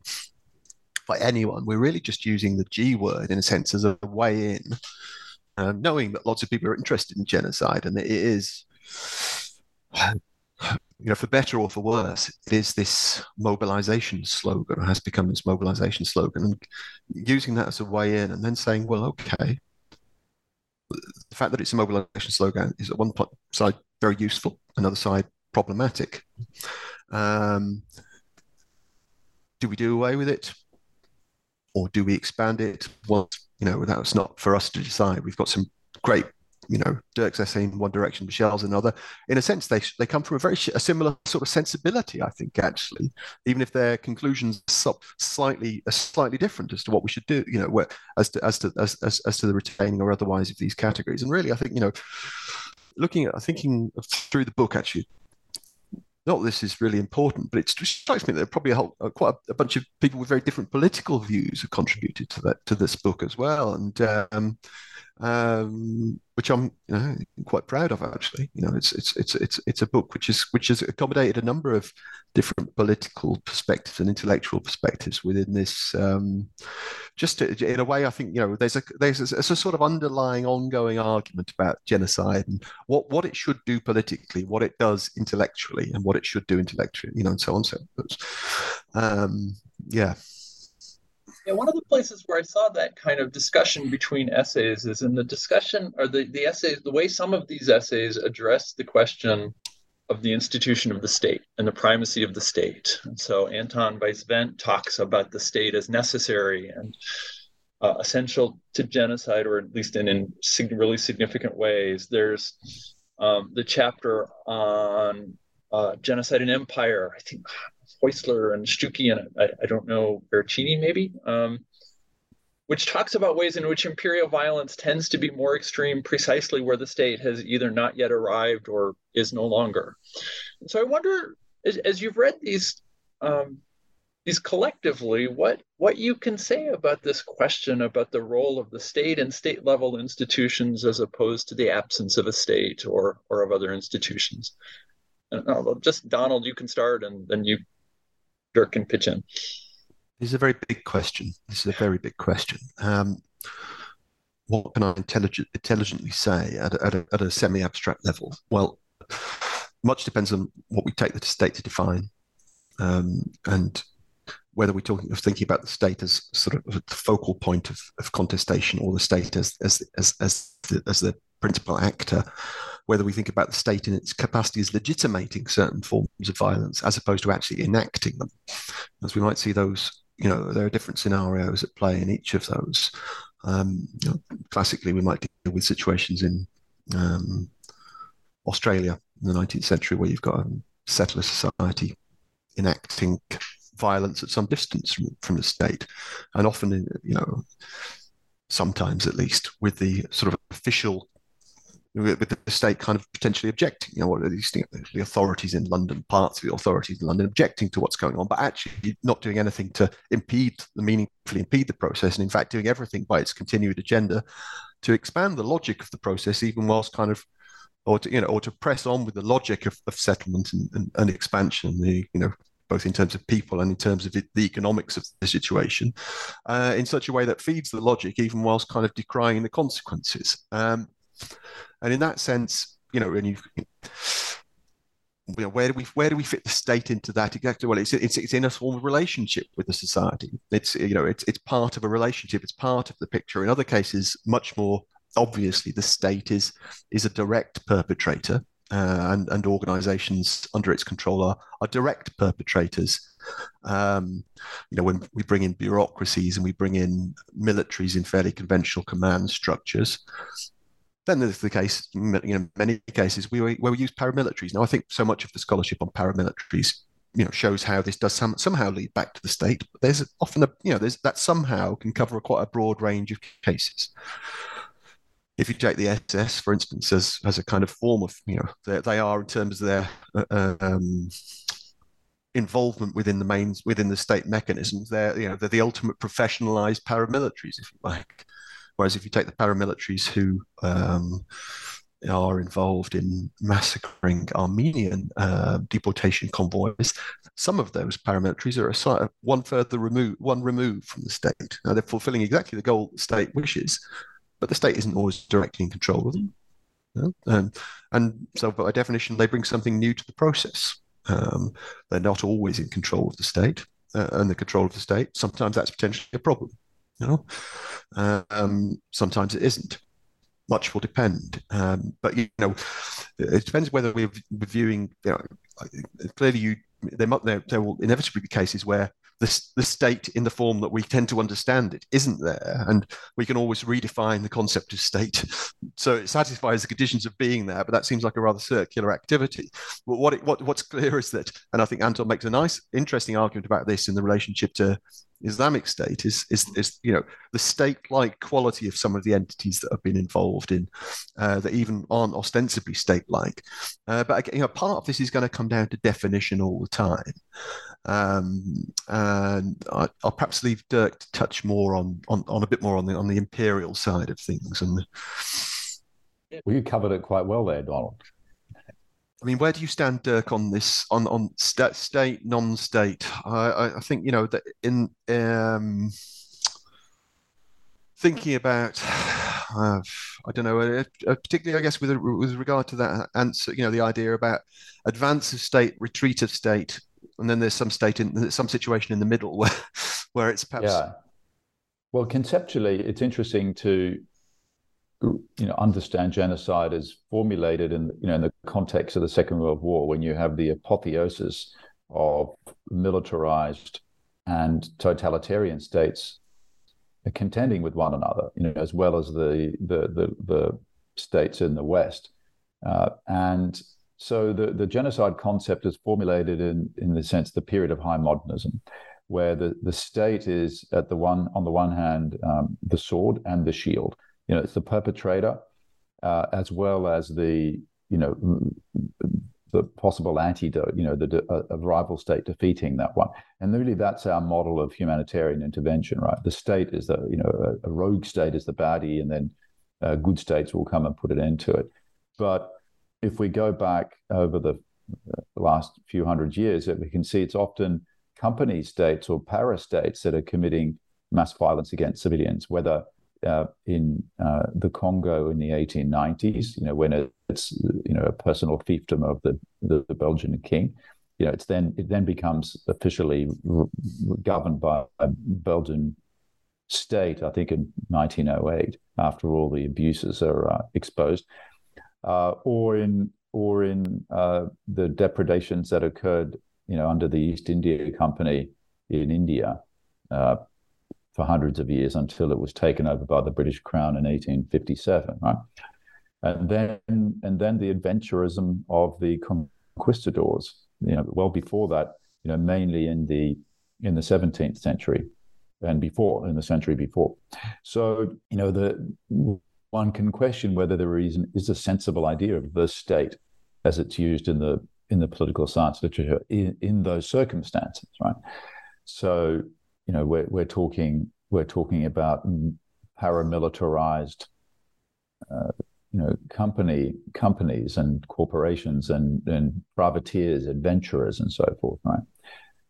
by anyone. We're really just using the G word in a sense as a way in, um, knowing that lots of people are interested in genocide, and it is, you know, for better or for worse, it is this mobilization slogan, has become this mobilization slogan, and using that as a way in, and then saying, well, okay. The fact that it's a mobilization slogan is at one side very useful, another side problematic. Um, do we do away with it? Or do we expand it? Well, you know, that's not for us to decide. We've got some great, you know, Dirk's essay in one direction, Michelle's another. In a sense, they they come from a very a similar sort of sensibility, I think, actually, even if their conclusions are slightly slightly different as to what we should do, you know, as to as to as, as, as to the retaining or otherwise of these categories. And really, I think, you know, looking at thinking through the book actually not this is really important, but it strikes me that probably a whole, uh, quite a, a, bunch of people with very different political views have contributed to that to this book as well. And um, um, which I'm you know, quite proud of actually. You know, it's it's it's it's it's a book which is which has accommodated a number of different political perspectives and intellectual perspectives within this. Um, just to, in a way, I think you know there's a there's a, a, sort of underlying ongoing argument about genocide and what what it should do politically, what it does intellectually, and what it should do intellectually. You know, and so on. So, um, yeah. Yeah, one of the places where I saw that kind of discussion between essays is in the discussion or the, the essays, the way some of these essays address the question of the institution of the state and the primacy of the state. And so Anton Weiss Wendt talks about the state as necessary and uh, essential to genocide, or at least in, in really significant ways. There's um, the chapter on uh, genocide and empire. I think Häussler and Stucki and I, I don't know Veracini maybe, um, which talks about ways in which imperial violence tends to be more extreme precisely where the state has either not yet arrived or is no longer. And so I wonder, as, as you've read these um, these collectively, what what you can say about this question about the role of the state and state level institutions as opposed to the absence of a state or or of other institutions. And, uh, just Donald, you can start, and then you This is a very big question. This is a very big question. Um, what can I intelligent, intelligently say at a, at a, at a semi abstract level? Well, much depends on what we take the state to define. Um, and whether we're talking of thinking about the state as sort of the focal point of, of contestation or the state as as as as the, as the principal actor, whether we think about the state in its capacity as legitimating certain forms of violence as opposed to actually enacting them, as we might see those. You know, there are different scenarios at play in each of those. Um, you know, classically, we might deal with situations in um, Australia in the 19th century where you've got a settler society enacting violence at some distance from, from the state, and often, you know, sometimes at least with the sort of official with the state kind of potentially objecting, you know, what these the authorities in London, parts of the authorities in London objecting to what's going on, but actually not doing anything to impede the meaningfully impede the process, and in fact doing everything by its continued agenda to expand the logic of the process, even whilst kind of or to you know or to press on with the logic of, of settlement and, and, and expansion, the you know both in terms of people and in terms of the economics of the situation, uh, in such a way that feeds the logic, even whilst kind of decrying the consequences. Um, and in that sense, you know, you, you know, where do we where do we fit the state into that exactly? Well, it's it's, it's in a form of relationship with the society. It's you know, it's it's part of a relationship. It's part of the picture. In other cases, much more obviously, the state is is a direct perpetrator uh, and, and organizations under its control are, are direct perpetrators. Um, you know, when we bring in bureaucracies and we bring in militaries in fairly conventional command structures, then there's the case, you know, many cases we, where we use paramilitaries. Now, I think so much of the scholarship on paramilitaries, you know, shows how this does some, somehow lead back to the state. But there's often a, you know, there's that somehow can cover a, quite a broad range of cases if you take the SS, for instance, as, as a kind of form of, you know, they, they are in terms of their uh, um, involvement within the main, within the state mechanisms, they're, you know, they're the ultimate professionalized paramilitaries, if you like. Whereas if you take the paramilitaries who um, are involved in massacring Armenian uh, deportation convoys, some of those paramilitaries are one further removed, one removed from the state. Now they're fulfilling exactly the goal the state wishes, but the state isn't always directly in control of them. And, and so, by definition, they bring something new to the process. Um, they're not always in control of the state uh, and the control of the state. Sometimes that's potentially a problem. You know, um, sometimes it isn't. Much will depend. Um, but you know, it depends whether we're viewing. You know, clearly, you there, there, there will inevitably be cases where the, the state in the form that we tend to understand it isn't there. And we can always redefine the concept of state. So it satisfies the conditions of being there, but that seems like a rather circular activity. But what, it, what what's clear is that, and I think Anton makes a nice, interesting argument about this in the relationship to Islamic State is is is you know the state-like quality of some of the entities that have been involved in uh, that even aren't ostensibly state-like. Uh, but you know, part of this is going to come down to definition all the time. Um, and I, will perhaps leave Dirk to touch more on, on on a bit more on the on the imperial side of things. And well, you covered it quite well there, Donald. I mean, where do you stand, Dirk, on this on on st- state non-state? I, I think you know that in um, thinking about, uh, I don't know, uh, uh, particularly I guess with with regard to that answer, you know, the idea about advance of state, retreat of state, and then there's some state in some situation in the middle where where it's perhaps. Yeah. Well, conceptually, it's interesting to you know understand genocide as formulated in you know in the context of the Second World War when you have the apotheosis of militarized and totalitarian states contending with one another, you know, as well as the the the, the states in the West, uh, and so the the genocide concept is formulated in in the sense the period of high modernism, where the the state is at the one on the one hand um, the sword and the shield, you know, it's the perpetrator uh, as well as the you know the possible antidote, you know, the a, rival state defeating that one, and really that's our model of humanitarian intervention, right? The state is the you know a, a rogue state is the baddie, and then uh, good states will come and put an end to it. But if we go back over the, the last few hundred years, we can see it's often company states or para states that are committing mass violence against civilians, whether uh, in uh, the Congo in the 1890s, you know, when it's you know a personal fiefdom of the, the, the Belgian king, you know, it's then it then becomes officially r- governed by a Belgian state. I think in 1908, after all the abuses are uh, exposed, uh, or in or in uh, the depredations that occurred, you know, under the East India Company in India uh, for hundreds of years until it was taken over by the British Crown in 1857, right? And then and then the adventurism of the conquistadors, you know, well before that, you know, mainly in the in the 17th century and before in the century before. So, you know, the one can question whether the reason is a sensible idea of the state as it's used in the in the political science literature in, in those circumstances, right? So you know we're we're talking we're talking about paramilitarized uh, you know company companies and corporations and and privateers adventurers and so forth right?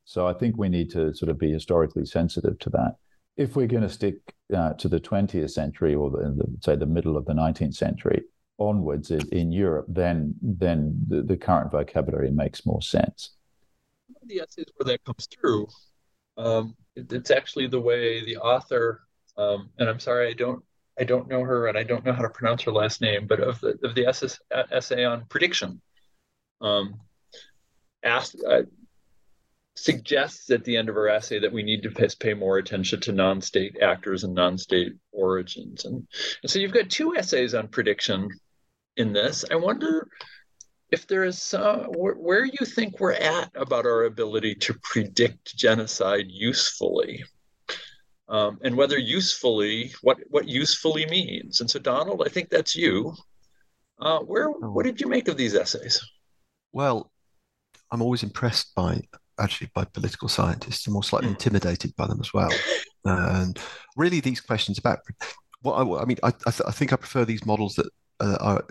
So i think we need to sort of be historically sensitive to that. If we're going to stick uh, to the 20th century or the, the, say the middle of the 19th century onwards in, in europe then then the, the current vocabulary makes more sense. The essays where that comes through um, it's actually the way the author, um, and I'm sorry, I don't, I don't know her, and I don't know how to pronounce her last name, but of the of the SS, essay on prediction, um, asked. Uh, suggests at the end of her essay that we need to pay, more attention to non-state actors and non-state origins and, and so you've got two essays on prediction in this i wonder if there is where, where you think we're at about our ability to predict genocide usefully um, and whether usefully what what usefully means. And so donald i think that's you. Uh, where oh. what did you make of these essays? Well i'm always impressed by actually by political scientists. I'm more slightly hmm. intimidated by them as well. And really these questions about what I, I mean I, I, th- I, think i prefer these models that uh, are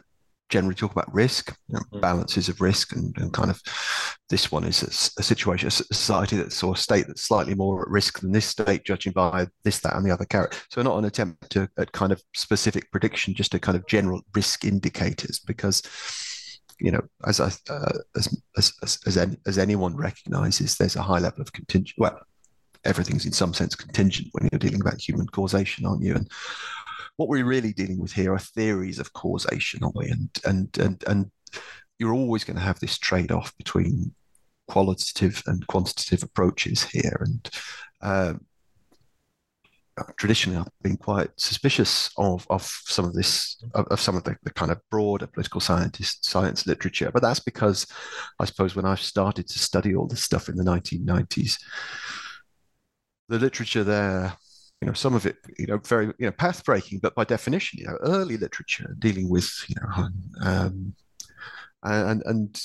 generally talk about risk, you know, mm. balances of risk, and, and, kind of this one is a, a, situation, a society that's or a state that's slightly more at risk than this state, judging by this, that, and the other character. So not an attempt to at kind of specific prediction, just a kind of general risk indicators, because you know, as I, uh, as, as as as, any, as anyone recognizes, there's a high level of contingent. Well, everything's in some sense contingent when you're dealing about human causation, aren't you? And what we're really dealing with here are theories of causation, aren't we? And and and and you're always going to have this trade-off between qualitative and quantitative approaches here. And uh, traditionally, I've been quite suspicious of of some of this of, of some of the, the, kind of broader political scientist science literature. But that's because I suppose when I started to study all this stuff in the 1990s, the literature there you know, some of it, you know, very, you know, path breaking, but by definition, you know, early literature dealing with, you know, um, and and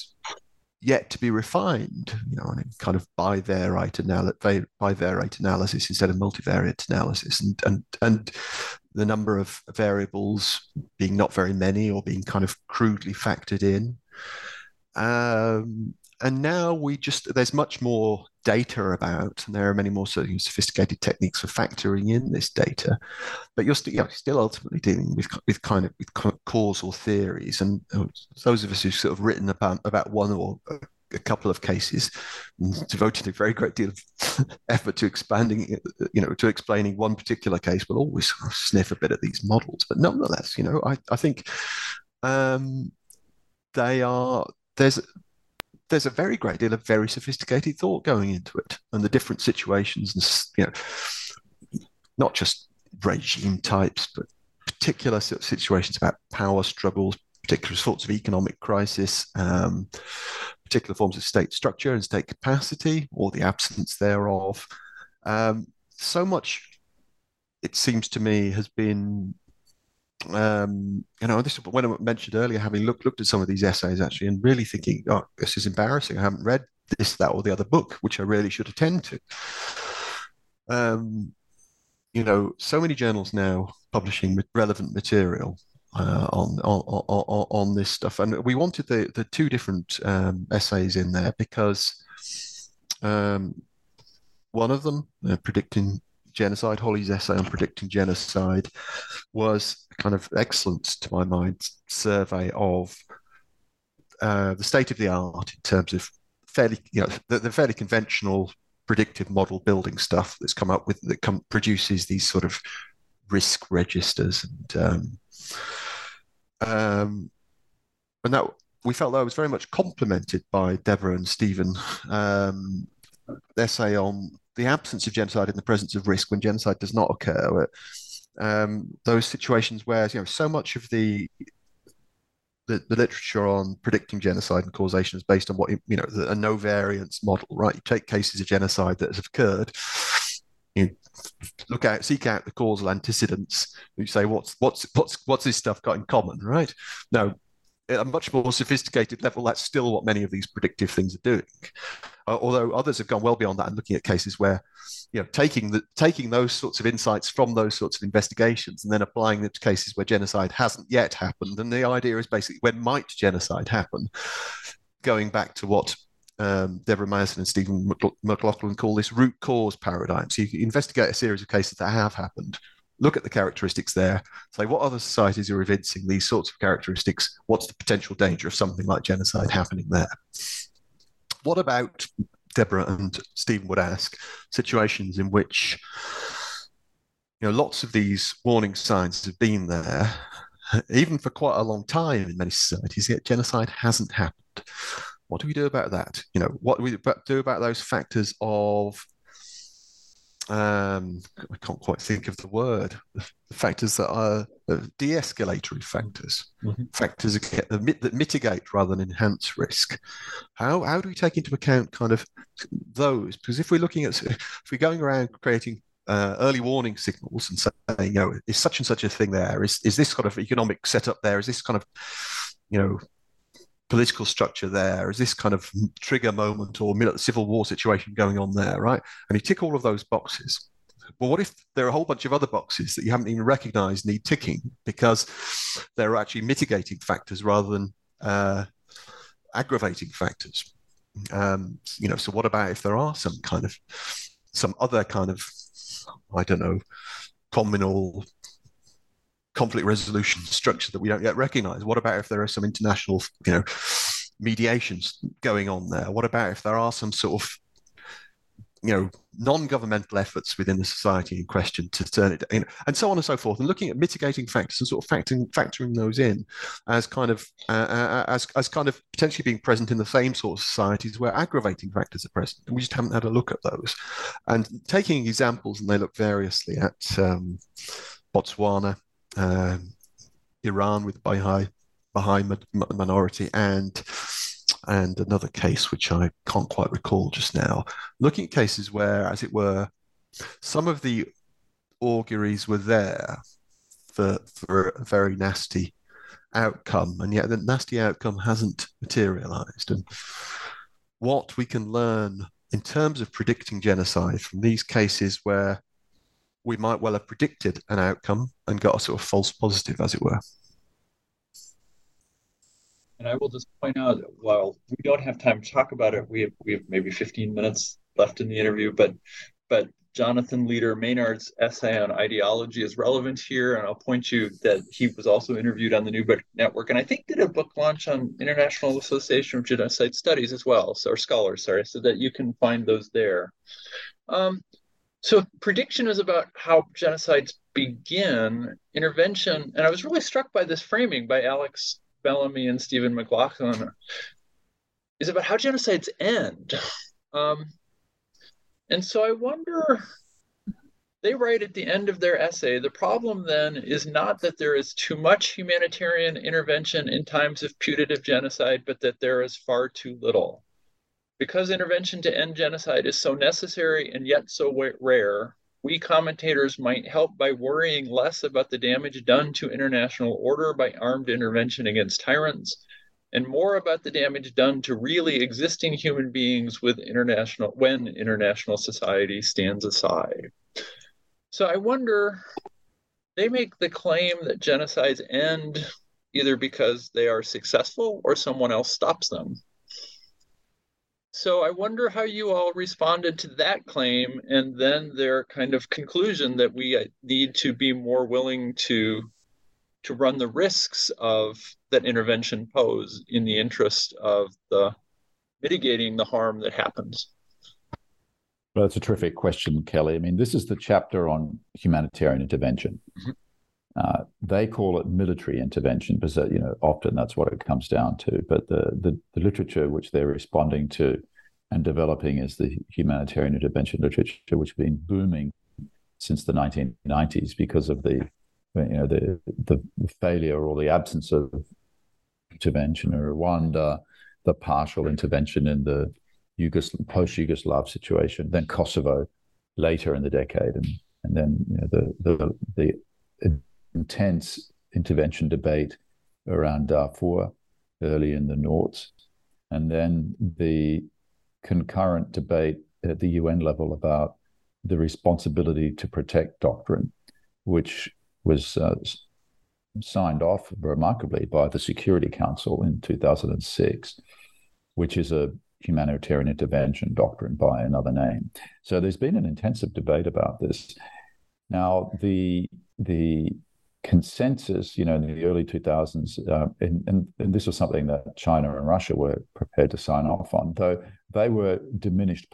yet to be refined, you know, and kind of bivariate analysis, bivariate analysis instead of multivariate analysis, and and and the number of variables being not very many or being kind of crudely factored in. Um, and now we just there's much more data about, and there are many more sort of sophisticated techniques for factoring in this data. But you're still, still ultimately dealing with with kind of with causal theories, and those of us who've sort of written about about one or a couple of cases, devoted a very great deal of effort to expanding, you know, to explaining one particular case. We'll always sniff a bit at these models, but nonetheless, you know, I, I think um, they are there's there's a very great deal of very sophisticated thought going into it, and the different situations, and you know, not just regime types, but particular situations about power struggles, particular sorts of economic crisis, um, particular forms of state structure and state capacity, or the absence thereof. Um, so much, it seems to me, has been. Um, you know, this when I mentioned earlier, having looked looked at some of these essays actually, and really thinking, "Oh, this is embarrassing. I haven't read this, that, or the other book, which I really should attend to." Um, you know, so many journals now publishing relevant material uh, on, on, on on this stuff, and we wanted the the two different um, essays in there because um, one of them, uh, predicting genocide, Holly's essay on predicting genocide, was kind of excellent to my mind survey of uh, the state of the art in terms of fairly, you know, the, the fairly conventional predictive model building stuff that's come up with that come, produces these sort of risk registers and um, um, and that we felt that was very much complemented by Deborah and Stephen um, essay on the absence of genocide in the presence of risk when genocide does not occur. Um, those situations where you know so much of the the, the literature on predicting genocide and causation is based on what you know the, a no variance model, right? You take cases of genocide that have occurred, you look out, seek out the causal antecedents. You say, what's what's what's what's this stuff got in common, right? No, at a much more sophisticated level, that's still what many of these predictive things are doing. Uh, although others have gone well beyond that and looking at cases where, you know, taking the taking those sorts of insights from those sorts of investigations and then applying them to cases where genocide hasn't yet happened. And the idea is basically when might genocide happen? Going back to what um, Deborah Mayersen and Stephen McLoughlin call this root cause paradigm. So you investigate a series of cases that have happened, look at the characteristics there, say what other societies are evincing these sorts of characteristics, what's the potential danger of something like genocide happening there. What about, Deborah and Stephen would ask, situations in which you know lots of these warning signs have been there, even for quite a long time in many societies, yet genocide hasn't happened. What do we do about that? You know, what do we do about those factors of um, I can't quite think of the word. The factors that are uh, de-escalatory factors, mm-hmm. factors that mitigate rather than enhance risk. How how do we take into account kind of those? Because if we're looking at if we're going around creating uh, early warning signals and saying, you know, is such and such a thing there? Is is this kind of economic setup there? Is this kind of you know political structure there? Is this kind of trigger moment or civil war situation going on there, right? And you tick all of those boxes. Well, what if there are a whole bunch of other boxes that you haven't even recognized need ticking because they're actually mitigating factors rather than uh, aggravating factors? Um, you know, so what about if there are some kind of some other kind of I don't know communal conflict resolution structure that we don't yet recognize? What about if there are some international, you know, mediations going on there? What about if there are some sort of you know non-governmental efforts within the society in question to turn it you know, and so on and so forth and looking at mitigating factors and sort of factoring factoring those in as kind of uh, uh, as as kind of potentially being present in the same sort of societies where aggravating factors are present we just haven't had a look at those and taking examples and they look variously at um, Botswana um, Iran with Baha'i, Baha'i minority, and and another case which I can't quite recall just now. Looking at cases where, as it were, some of the auguries were there for for a very nasty outcome, and yet the nasty outcome hasn't materialized. And what we can learn in terms of predicting genocide from these cases where we might well have predicted an outcome and got a sort of false positive, as it were. And I will just point out, while we don't have time to talk about it, we have we have maybe 15 minutes left in the interview, but but Jonathan Leader Maynard's essay on ideology is relevant here, and I'll point you that he was also interviewed on the New Book Network, and I think did a book launch on International Association of Genocide Studies as well, so or scholars, sorry, so that you can find those there. Um, so prediction is about how genocides begin. Intervention, and I was really struck by this framing by Alex Bellamy and Stephen McLoughlin, is about how genocides end. Um, and so I wonder, they write at the end of their essay the problem then is not that there is too much humanitarian intervention in times of putative genocide, but that there is far too little. Because intervention to end genocide is so necessary and yet so rare, we commentators might help by worrying less about the damage done to international order by armed intervention against tyrants and more about the damage done to really existing human beings with international when international society stands aside. So I wonder they make the claim that genocides end either because they are successful or someone else stops them. So I wonder how you all responded to that claim and then their kind of conclusion that we uh, need to be more willing to to run the risks of that intervention pose in the interest of the mitigating the harm that happens? Well, that's a terrific question, Kelly. I mean, this is the chapter on humanitarian intervention. Mm-hmm. Uh, they call it military intervention because uh, you know often that's what it comes down to. But the, the, the literature which they're responding to and developing is the humanitarian intervention literature, which has been booming since the 1990s because of the you know the the failure or the absence of intervention in Rwanda, the partial intervention in the Yugos- post-Yugoslav situation, then Kosovo later in the decade, and and then you know, the the the intense intervention debate around Darfur early in the noughts, and then the concurrent debate at the UN level about the responsibility to protect doctrine, which was uh, signed off remarkably by the Security Council in 2006, which is a humanitarian intervention doctrine by another name. So there's been an intensive debate about this. Now, the the consensus, you know, in the early 2000s, uh, and, and, and, this was something that China and Russia were prepared to sign off on, though they were diminished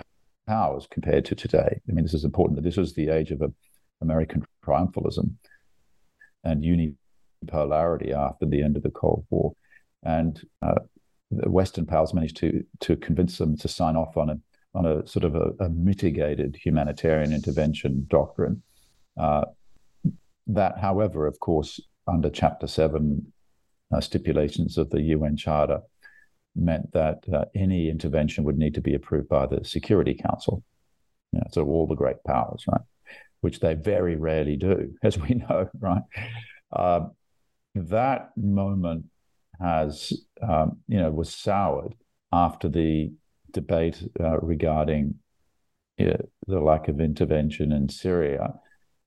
powers compared to today. I mean, this is important this was the age of American triumphalism and unipolarity after the end of the Cold War. And uh, the Western powers managed to to convince them to sign off on a on a sort of a, a mitigated humanitarian intervention doctrine. Uh, that, however, of course, under Chapter Seven uh, stipulations of the UN Charter, meant that uh, any intervention would need to be approved by the Security Council. You know, so all the great powers, right? which they very rarely do, as we know, right? Uh, that moment has, um, you know, was soured after the debate uh, regarding know, the lack of intervention in Syria,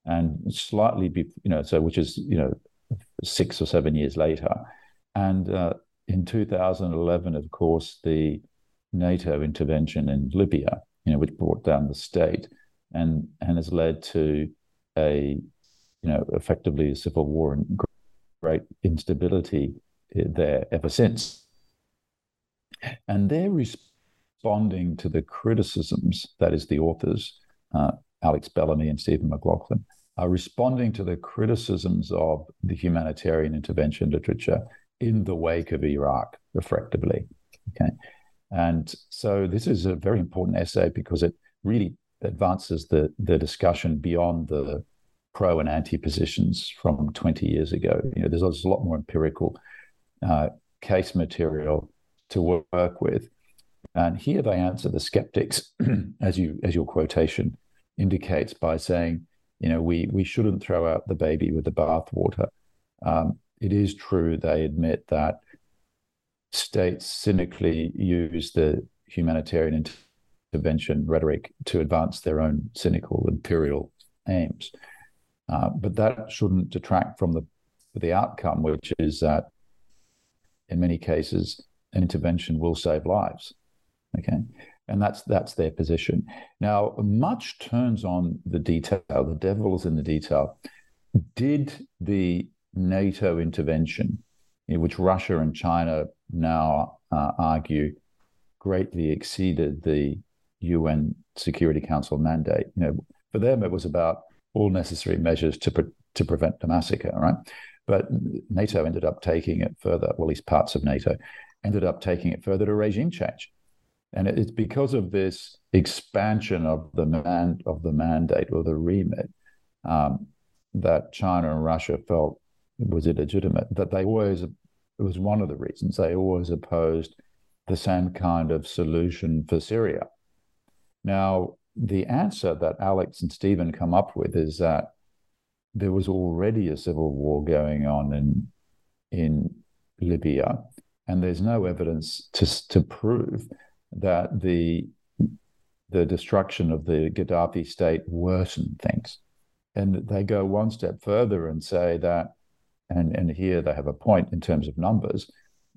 and slightly, be, you know, so which is you know six or seven years later, and uh, in 2011, of course, the NATO intervention in Libya, you know, which brought down the state and and has led to a you know effectively a civil war and great instability eh, there ever since. And they're responding to the criticisms, that is, the authors, uh, Alex Bellamy and Stephen McLoughlin, are responding to the criticisms of the humanitarian intervention literature in the wake of Iraq, effectively. Okay. And so this is a very important essay because it really advances the the discussion beyond the pro and anti positions from 20 years ago. You know, there's, there's a lot more empirical uh, case material to work with, and here they answer the skeptics, as you as your quotation indicates, by saying, you know, we we shouldn't throw out the baby with the bathwater. Um, it is true they admit that states cynically use the humanitarian intervention rhetoric to advance their own cynical imperial aims. Uh, but that shouldn't detract from the the outcome, which is that in many cases an intervention will save lives. Okay, and that's that's their position. Now, much turns on the detail. The devil's in the detail. Did the NATO intervention, in which Russia and China now uh, argue greatly exceeded the UN Security Council mandate, you know, for them it was about all necessary measures to pre- to prevent the massacre, right? But NATO ended up taking it further, well, at least parts of NATO ended up taking it further to regime change. And it's because of this expansion of the man of the mandate or the remit um, that China and Russia felt was illegitimate. That they always it was one of the reasons they always opposed the same kind of solution for Syria. Now, the answer that Alex and Stephen come up with is that there was already a civil war going on in in Libya, and there's no evidence to to prove that the the destruction of the Gaddafi state worsened things. And they go one step further and say that, and, and here they have a point in terms of numbers,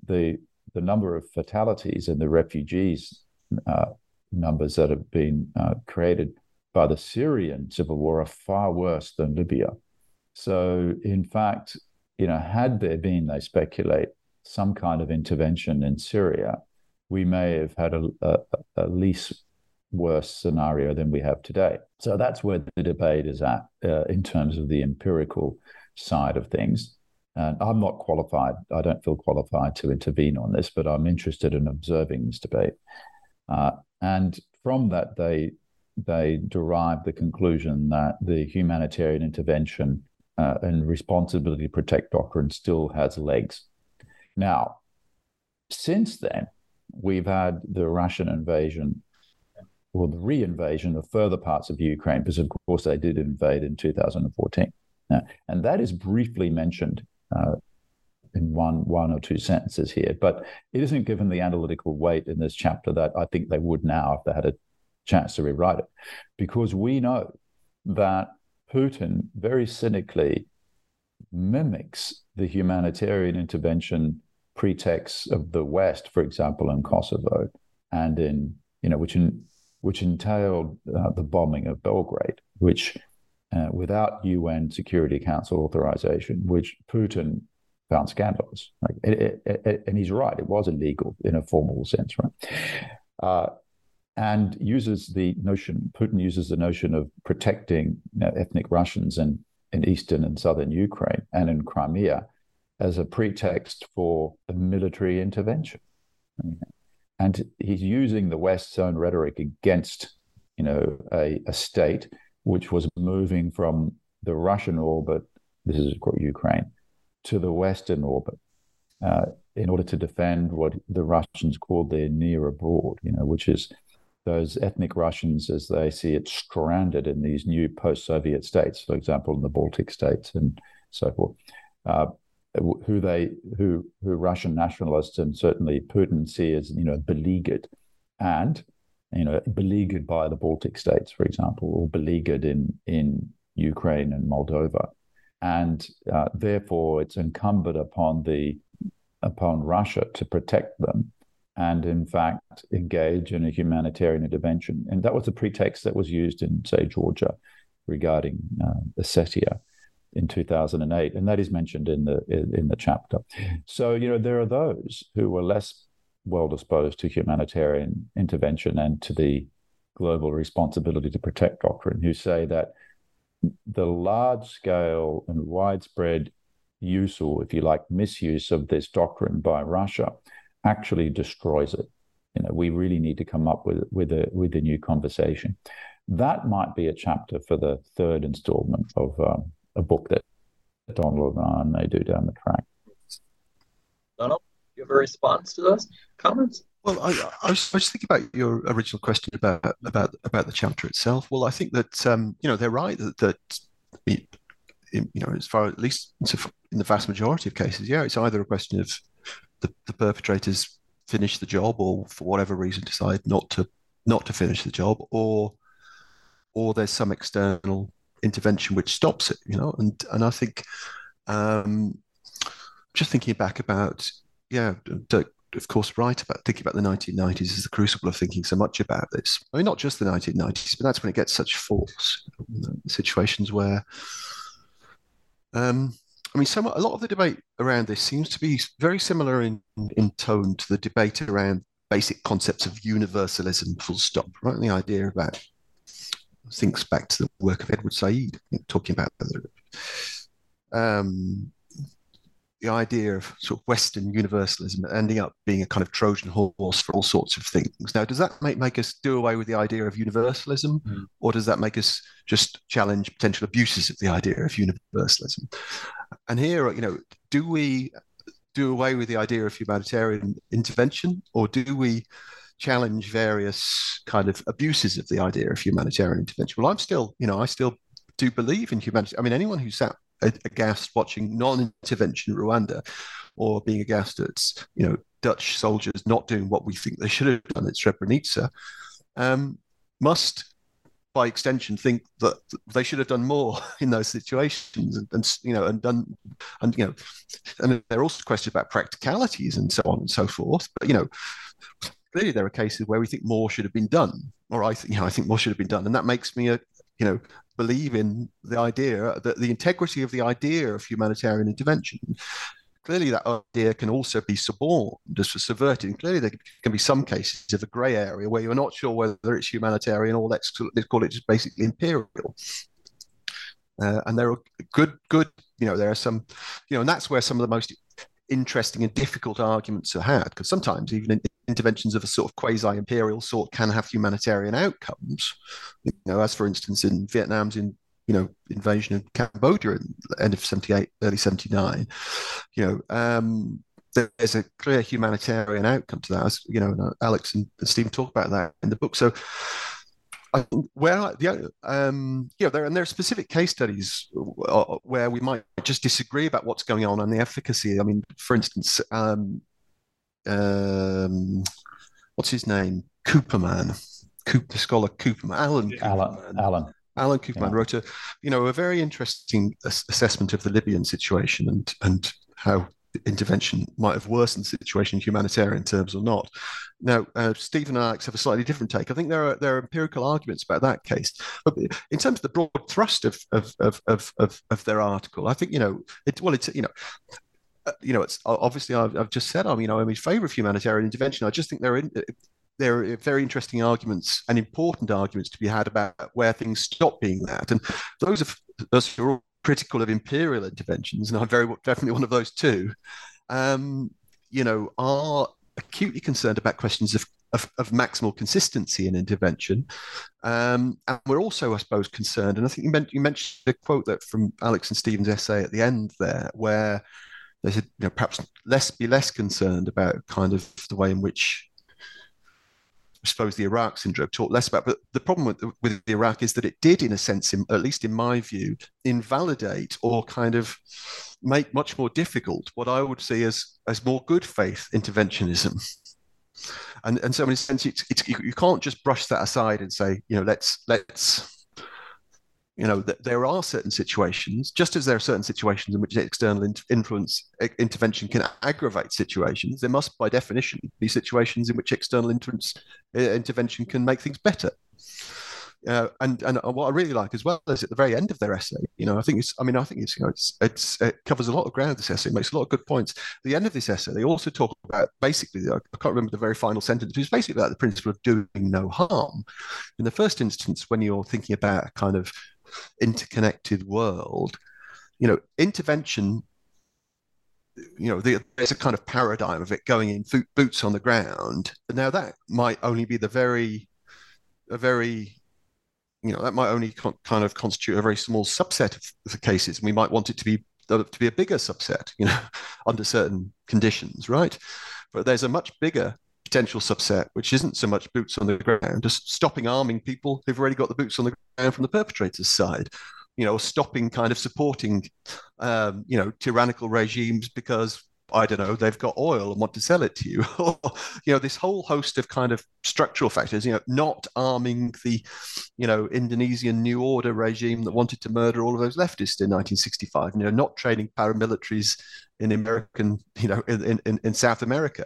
the the number of fatalities and the refugees uh, numbers that have been uh, created by the Syrian civil war are far worse than Libya. So, in fact, you know, had there been, they speculate, some kind of intervention in Syria, we may have had a, a, a least worse scenario than we have today. So that's where the debate is at uh, in terms of the empirical side of things. And I'm not qualified. I don't feel qualified to intervene on this, but I'm interested in observing this debate. Uh, and from that, they they derive the conclusion that the humanitarian intervention uh, and responsibility to protect doctrine still has legs. Now, since then, we've had the Russian invasion or the re-invasion of further parts of Ukraine, because of course they did invade in 2014. and that is briefly mentioned uh, in one one or two sentences here, but it isn't given the analytical weight in this chapter that I think they would now if they had a chance to rewrite it, because we know that Putin very cynically mimics the humanitarian intervention pretext of the West, for example, in Kosovo, and in you know which in which entailed uh, the bombing of Belgrade, which uh, without UN Security Council authorization, which Putin found scandalous. Like, it, it, it, and he's right; it was illegal in a formal sense, right? Uh, and uses the notion. Putin uses the notion of protecting you know, ethnic Russians in in eastern and southern Ukraine and in Crimea as a pretext for a military intervention. And he's using the West's own rhetoric against, you know, a, a state which was moving from the Russian orbit, this is Ukraine, to the Western orbit, uh, in order to defend what the Russians called their near abroad, you know, which is those ethnic Russians, as they see it, stranded in these new post-Soviet states, for example, in the Baltic states and so forth. Uh, who they who who Russian nationalists and certainly Putin see as you know beleaguered, and you know beleaguered by the Baltic states, for example, or beleaguered in in Ukraine and Moldova, and uh, therefore it's incumbent upon the upon Russia to protect them and in fact engage in a humanitarian intervention. And that was the pretext that was used in, say, Georgia regarding uh, Ossetia in 2008, and that is mentioned in the in the chapter. So you know there are those who were less well disposed to humanitarian intervention and to the global responsibility to protect doctrine, who say that the large scale and widespread use, or if you like, misuse of this doctrine by Russia, actually destroys it. You know, we really need to come up with with a with a new conversation. That might be a chapter for the third installment of um, a book that Donald and I may do down the track. Donald, you have a response to those comments? Well, I, I, was, I was thinking about your original question about about about the chapter itself. Well, I think that um, you know they're right that, that it, you know as far at least in the vast majority of cases, yeah, it's either a question of the, the perpetrators finish the job or for whatever reason decide not to not to finish the job, or or there's some external intervention which stops it, you know. And and I think um, just thinking back about yeah, Dirk, of course, right about thinking about the 1990s is the crucible of thinking so much about this. I mean, not just the 1990s, but that's when it gets such force. You know, situations where, um, I mean, some a lot of the debate around this seems to be very similar in in tone to the debate around basic concepts of universalism. Full stop. Right, the idea about thinks back to the work of Edward Said, talking about um, the idea of sort of Western universalism ending up being a kind of Trojan horse for all sorts of things. Now, does that make, make us do away with the idea of universalism, mm. or does that make us just challenge potential abuses of the idea of universalism? And here, you know, do we do away with the idea of humanitarian intervention, or do we challenge various kind of abuses of the idea of humanitarian intervention? Well, I'm still, you know, I still do believe in humanity. I mean, anyone who sat aghast watching non-intervention Rwanda, or being aghast at you know Dutch soldiers not doing what we think they should have done at Srebrenica, um, must by extension think that they should have done more in those situations and, and, you know and done and you know and there are also questions about practicalities and so on and so forth but you know clearly there are cases where we think more should have been done or i think you know i think more should have been done and that makes me a you know believe in the idea that the integrity of the idea of humanitarian intervention clearly that idea can also be suborned as for subverted. And clearly there can be some cases of a grey area where you're not sure whether it's humanitarian or let's, let's call it just basically imperial. Uh, and there are good, good, you know, there are some, you know, and that's where some of the most interesting and difficult arguments are had because sometimes even in interventions of a sort of quasi-imperial sort can have humanitarian outcomes. You know as for instance in vietnam's in you know invasion of cambodia in the end of 78 early 79 you know um, there's a clear humanitarian outcome to that as you know alex and stephen talk about that in the book. So where the um, yeah, there and there are specific case studies uh, where we might just disagree about what's going on and the efficacy. I mean, for instance, um, um, what's his name? Kuperman, Coop, the scholar Kuperman, Alan Alan Alan. Alan Kuperman yeah. wrote a, you know, a very interesting assessment of the Libyan situation and and how intervention might have worsened the situation in humanitarian terms or not. Now, uh, Stephen and Alex have a slightly different take. I think there are there are empirical arguments about that case, but in terms of the broad thrust of of of of, of their article, I think you know it. Well, it's you know. Uh, you know, it's obviously I've, I've just said I'm, you know, I'm in favour of humanitarian intervention. I just think there are in, there are very interesting arguments and important arguments to be had about where things stop being that, and those of us who are critical of imperial interventions, and I'm very definitely one of those too, um, you know, are acutely concerned about questions of, of, of maximal consistency in intervention. Um, and we're also, I suppose, concerned, and I think you, meant, you mentioned a quote that from Alex and Stephen's essay at the end there, where they said, you know, perhaps be less concerned about kind of the way in which suppose the Iraq syndrome talked less about. But the problem with, with Iraq is that it did, in a sense, in, at least in my view, invalidate or kind of make much more difficult what I would see as as more good faith interventionism. And and so in a sense, it's, it's you, you can't just brush that aside and say, you know, let's let's you know that there are certain situations just as there are certain situations in which external in- influence intervention can aggravate situations there must by definition be situations in which external influence uh, intervention can make things better uh, and and what I really like as well is at the very end of their essay, you know, I think it's, I mean, I think it's, you know, it's, it's it covers a lot of ground. This essay makes a lot of good points. At the end of this essay, they also talk about basically, I can't remember the very final sentence, but it's basically about the principle of doing no harm. In the first instance, when you're thinking about kind of interconnected world, you know, intervention you know, the, there's a kind of paradigm of it going in boots on the ground. Now that might only be the very, a very, you know, that might only con- kind of constitute a very small subset of the cases. We might want it to be uh, to be a bigger subset, you know, under certain conditions, right? But there's a much bigger potential subset, which isn't so much boots on the ground, just stopping arming people who've already got the boots on the ground from the perpetrator's side, you know, stopping kind of supporting, um, you know, tyrannical regimes because I don't know, they've got oil and want to sell it to you. you know, this whole host of kind of structural factors, you know, not arming the, you know, Indonesian New Order regime that wanted to murder all of those leftists in 1965, you know, not training paramilitaries in American, you know, in, in, in South America.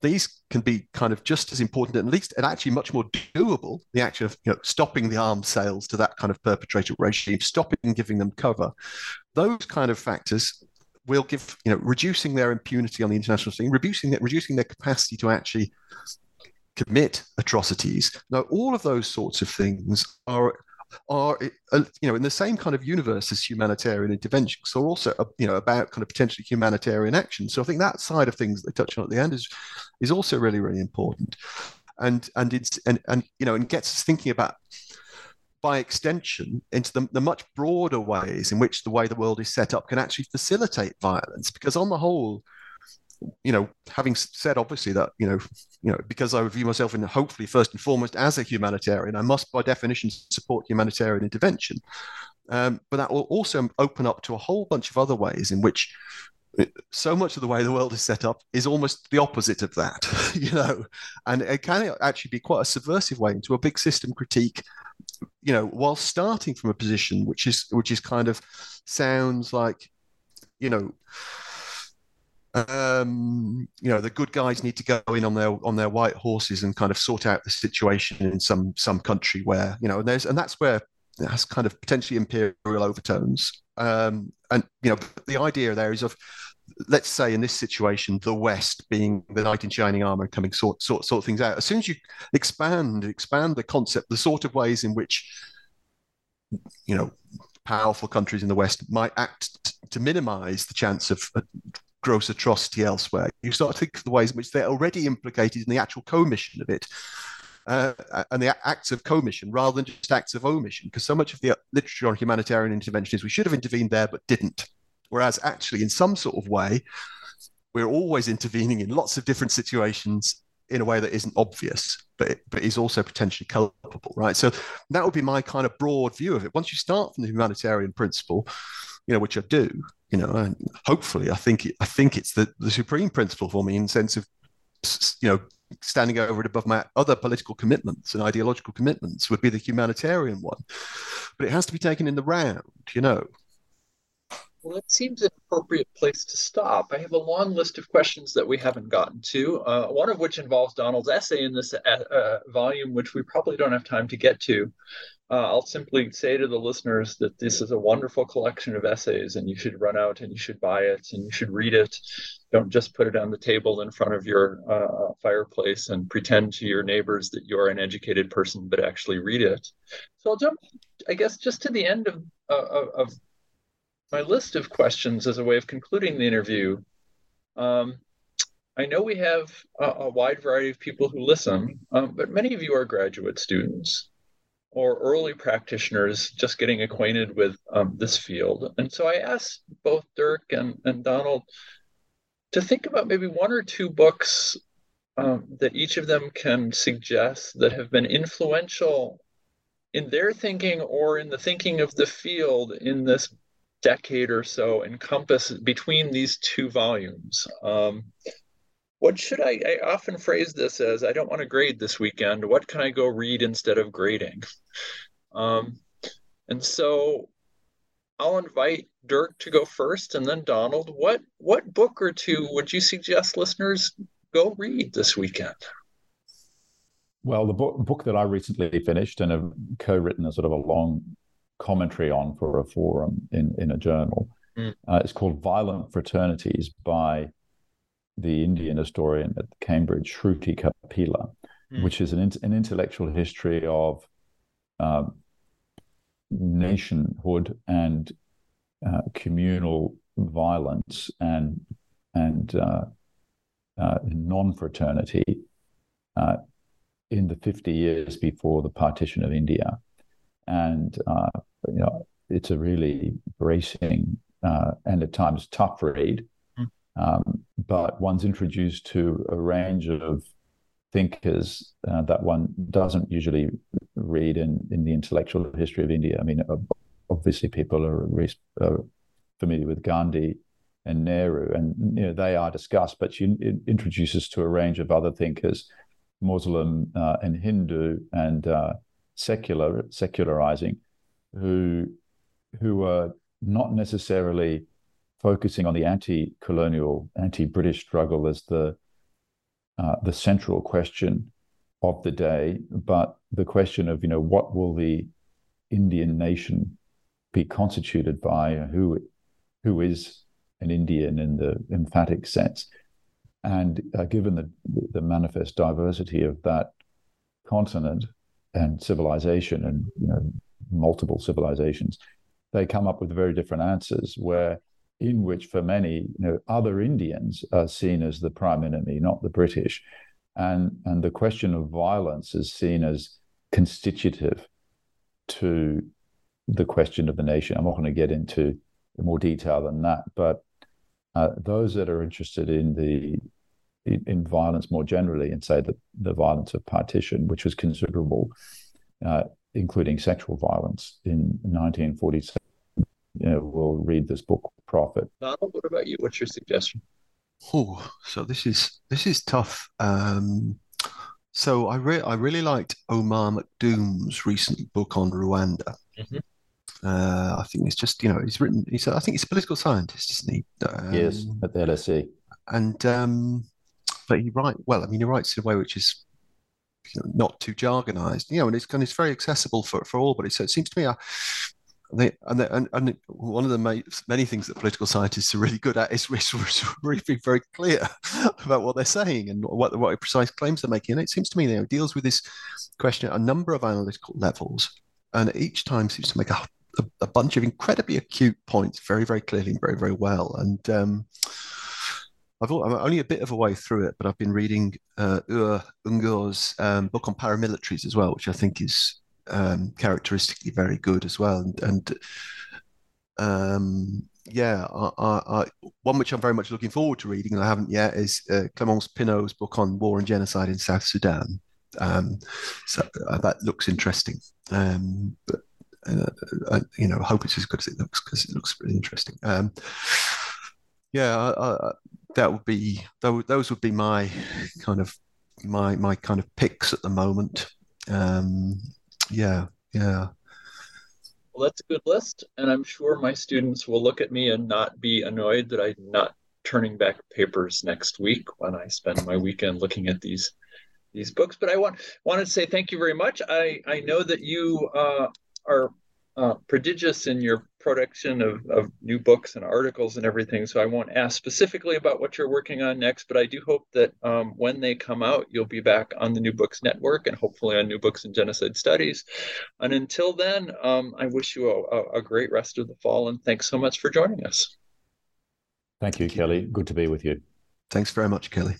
These can be kind of just as important, at least, and actually much more doable. The action of you know, stopping the arms sales to that kind of perpetrator regime, stopping giving them cover. Those kind of factors will give, you know, reducing their impunity on the international scene, reducing reducing their capacity to actually commit atrocities. Now, all of those sorts of things are are uh, you know in the same kind of universe as humanitarian interventions so also uh, you know about kind of potentially humanitarian action so i think that side of things they touch on at the end is is also really really important and and it's and and you know and gets us thinking about by extension into the, the much broader ways in which the way the world is set up can actually facilitate violence. Because on the whole you know having said obviously that you know you know because i view myself in hopefully first and foremost as a humanitarian i must by definition support humanitarian intervention. Um, but that will also open up to a whole bunch of other ways in which uh, so much of the way the world is set up is almost the opposite of that you know? And it can actually be quite a subversive way into a big system critique you know, while starting from a position which is which is kind of sounds like, you know, um, you know, the good guys need to go in on their on their white horses and kind of sort out the situation in some some country where you know, and there's and that's where it has kind of potentially imperial overtones. Um, and you know, the idea there is of let's say in this situation, the West being the knight in shining armor, coming sort sort sort things out. As soon as you expand expand the concept, the sort of ways in which you know powerful countries in the West might act t- to minimize the chance of gross atrocity elsewhere. You start to think of the ways in which they're already implicated in the actual commission of it. Uh, and the acts of commission rather than just acts of omission, because so much of the literature on humanitarian intervention is we should have intervened there but didn't. Whereas actually, in some sort of way, we're always intervening in lots of different situations in a way that isn't obvious, but but is also potentially culpable, right? So that would be my kind of broad view of it. Once you start from the humanitarian principle, you know, which I do, you know, and hopefully, I think it, I think it's the the supreme principle for me in the sense of, you know, standing over and above my other political commitments and ideological commitments would be the humanitarian one, but it has to be taken in the round, you know. Well, that seems an appropriate place to stop. I have a long list of questions that we haven't gotten to, uh, one of which involves Donald's essay in this uh, uh, volume, which we probably don't have time to get to. Uh, I'll simply say to the listeners that this is a wonderful collection of essays, and you should run out and you should buy it and you should read it. Don't just put it on the table in front of your uh, fireplace and pretend to your neighbors that you're an educated person, but actually read it. So I'll jump, I guess, just to the end of, uh, of my list of questions as a way of concluding the interview. Um, I know we have a, a, wide variety of people who listen, um, but many of you are graduate students or early practitioners just getting acquainted with um, this field. And so I asked both Dirk and, and Donald to think about maybe one or two books um, that each of them can suggest that have been influential in their thinking or in the thinking of the field in this decade or so encompass between these two volumes. Um, what should I, I often phrase this as I don't want to grade this weekend. What can I go read instead of grading? Um, and so I'll invite Dirk to go first and then Donald. What what book or two would you suggest listeners go read this weekend? Well, the book, book that I recently finished and have co-written a sort of a long commentary on for a forum in, in a journal. Mm. Uh, it's called Violent Fraternities by the Indian historian at Cambridge, Shruti Kapila, mm. which is an, an intellectual history of uh, nationhood and uh, communal violence and and uh, uh non-fraternity uh, in the 50 years before the partition of India and uh, you know it's a really bracing uh, and at times tough read. Mm. Um, but one's introduced to a range of thinkers uh, that one doesn't usually read in, in the intellectual history of India. I mean, obviously, people are, are familiar with Gandhi and Nehru, and you know they are discussed. But she introduces to a range of other thinkers, Muslim uh, and Hindu, and uh, secular secularizing, who who are not necessarily focusing on the anti-colonial, anti-British struggle as the uh, the central question of the day, but the question of you know what will the Indian nation be constituted by, who who is an Indian in the emphatic sense, and uh, given the the manifest diversity of that continent and civilization, and you know multiple civilizations, they come up with very different answers. Where in which, for many, you know, other Indians are seen as the prime enemy, not the British, and and the question of violence is seen as constitutive to the question of the nation. I'm not going to get into more detail than that, but uh, those that are interested in the in, violence more generally, and say that the violence of partition, which was considerable, uh, including sexual violence in 1947, you know, we'll read this book, Profit. Donald, what about you? What's your suggestion? Oh, so this is this is tough. Um, so I re- I really liked Omar McDoom's recent book on Rwanda. Mm-hmm. Uh, I think it's just you know he's written. He's a, I think he's a political scientist, isn't he? Um, yes, at the LSE. And um, but he write well. I mean, he writes in a way which is you know, not too jargonized. You know, and it's and it's very accessible for for all. But it, so it seems to me, uh, they, and, they, and, and one of the many, things that political scientists are really good at is, is really being very clear about what they're saying and what what precise claims they're making. And it seems to me, you know, deals with this question at a number of analytical levels, and each time seems to make a, a, a bunch of incredibly acute points very, very clearly and very, very well. And um, I've I'm only a bit of a way through it, but I've been reading uh, Uğur Üngör's um, book on paramilitaries as well, which I think is um, characteristically very good as well. And, and um, yeah, I, I, one which I'm very much looking forward to reading, and I haven't yet, is uh, Clémence Pinaud's book on war and genocide in South Sudan. Um, so uh, that looks interesting. Um, but uh, I, you know, I hope it's as good as it looks because it looks really interesting. Um, yeah, I, that would be those would be my kind of my my kind of picks at the moment. Um, yeah, yeah. Well, that's a good list, and I'm sure my students will look at me and not be annoyed that I'm not turning back papers next week when I spend my weekend looking at these these books. But I want wanted to say thank you very much. I I know that you uh, are uh, prodigious in your production of, of new books and articles and everything. So I won't ask specifically about what you're working on next, but I do hope that um, when they come out, you'll be back on the New Books Network and hopefully on New Books in Genocide Studies. And until then, um, I wish you a, a, great rest of the fall and thanks so much for joining us. Thank you, Kelly. Good to be with you. Thanks very much, Kelly.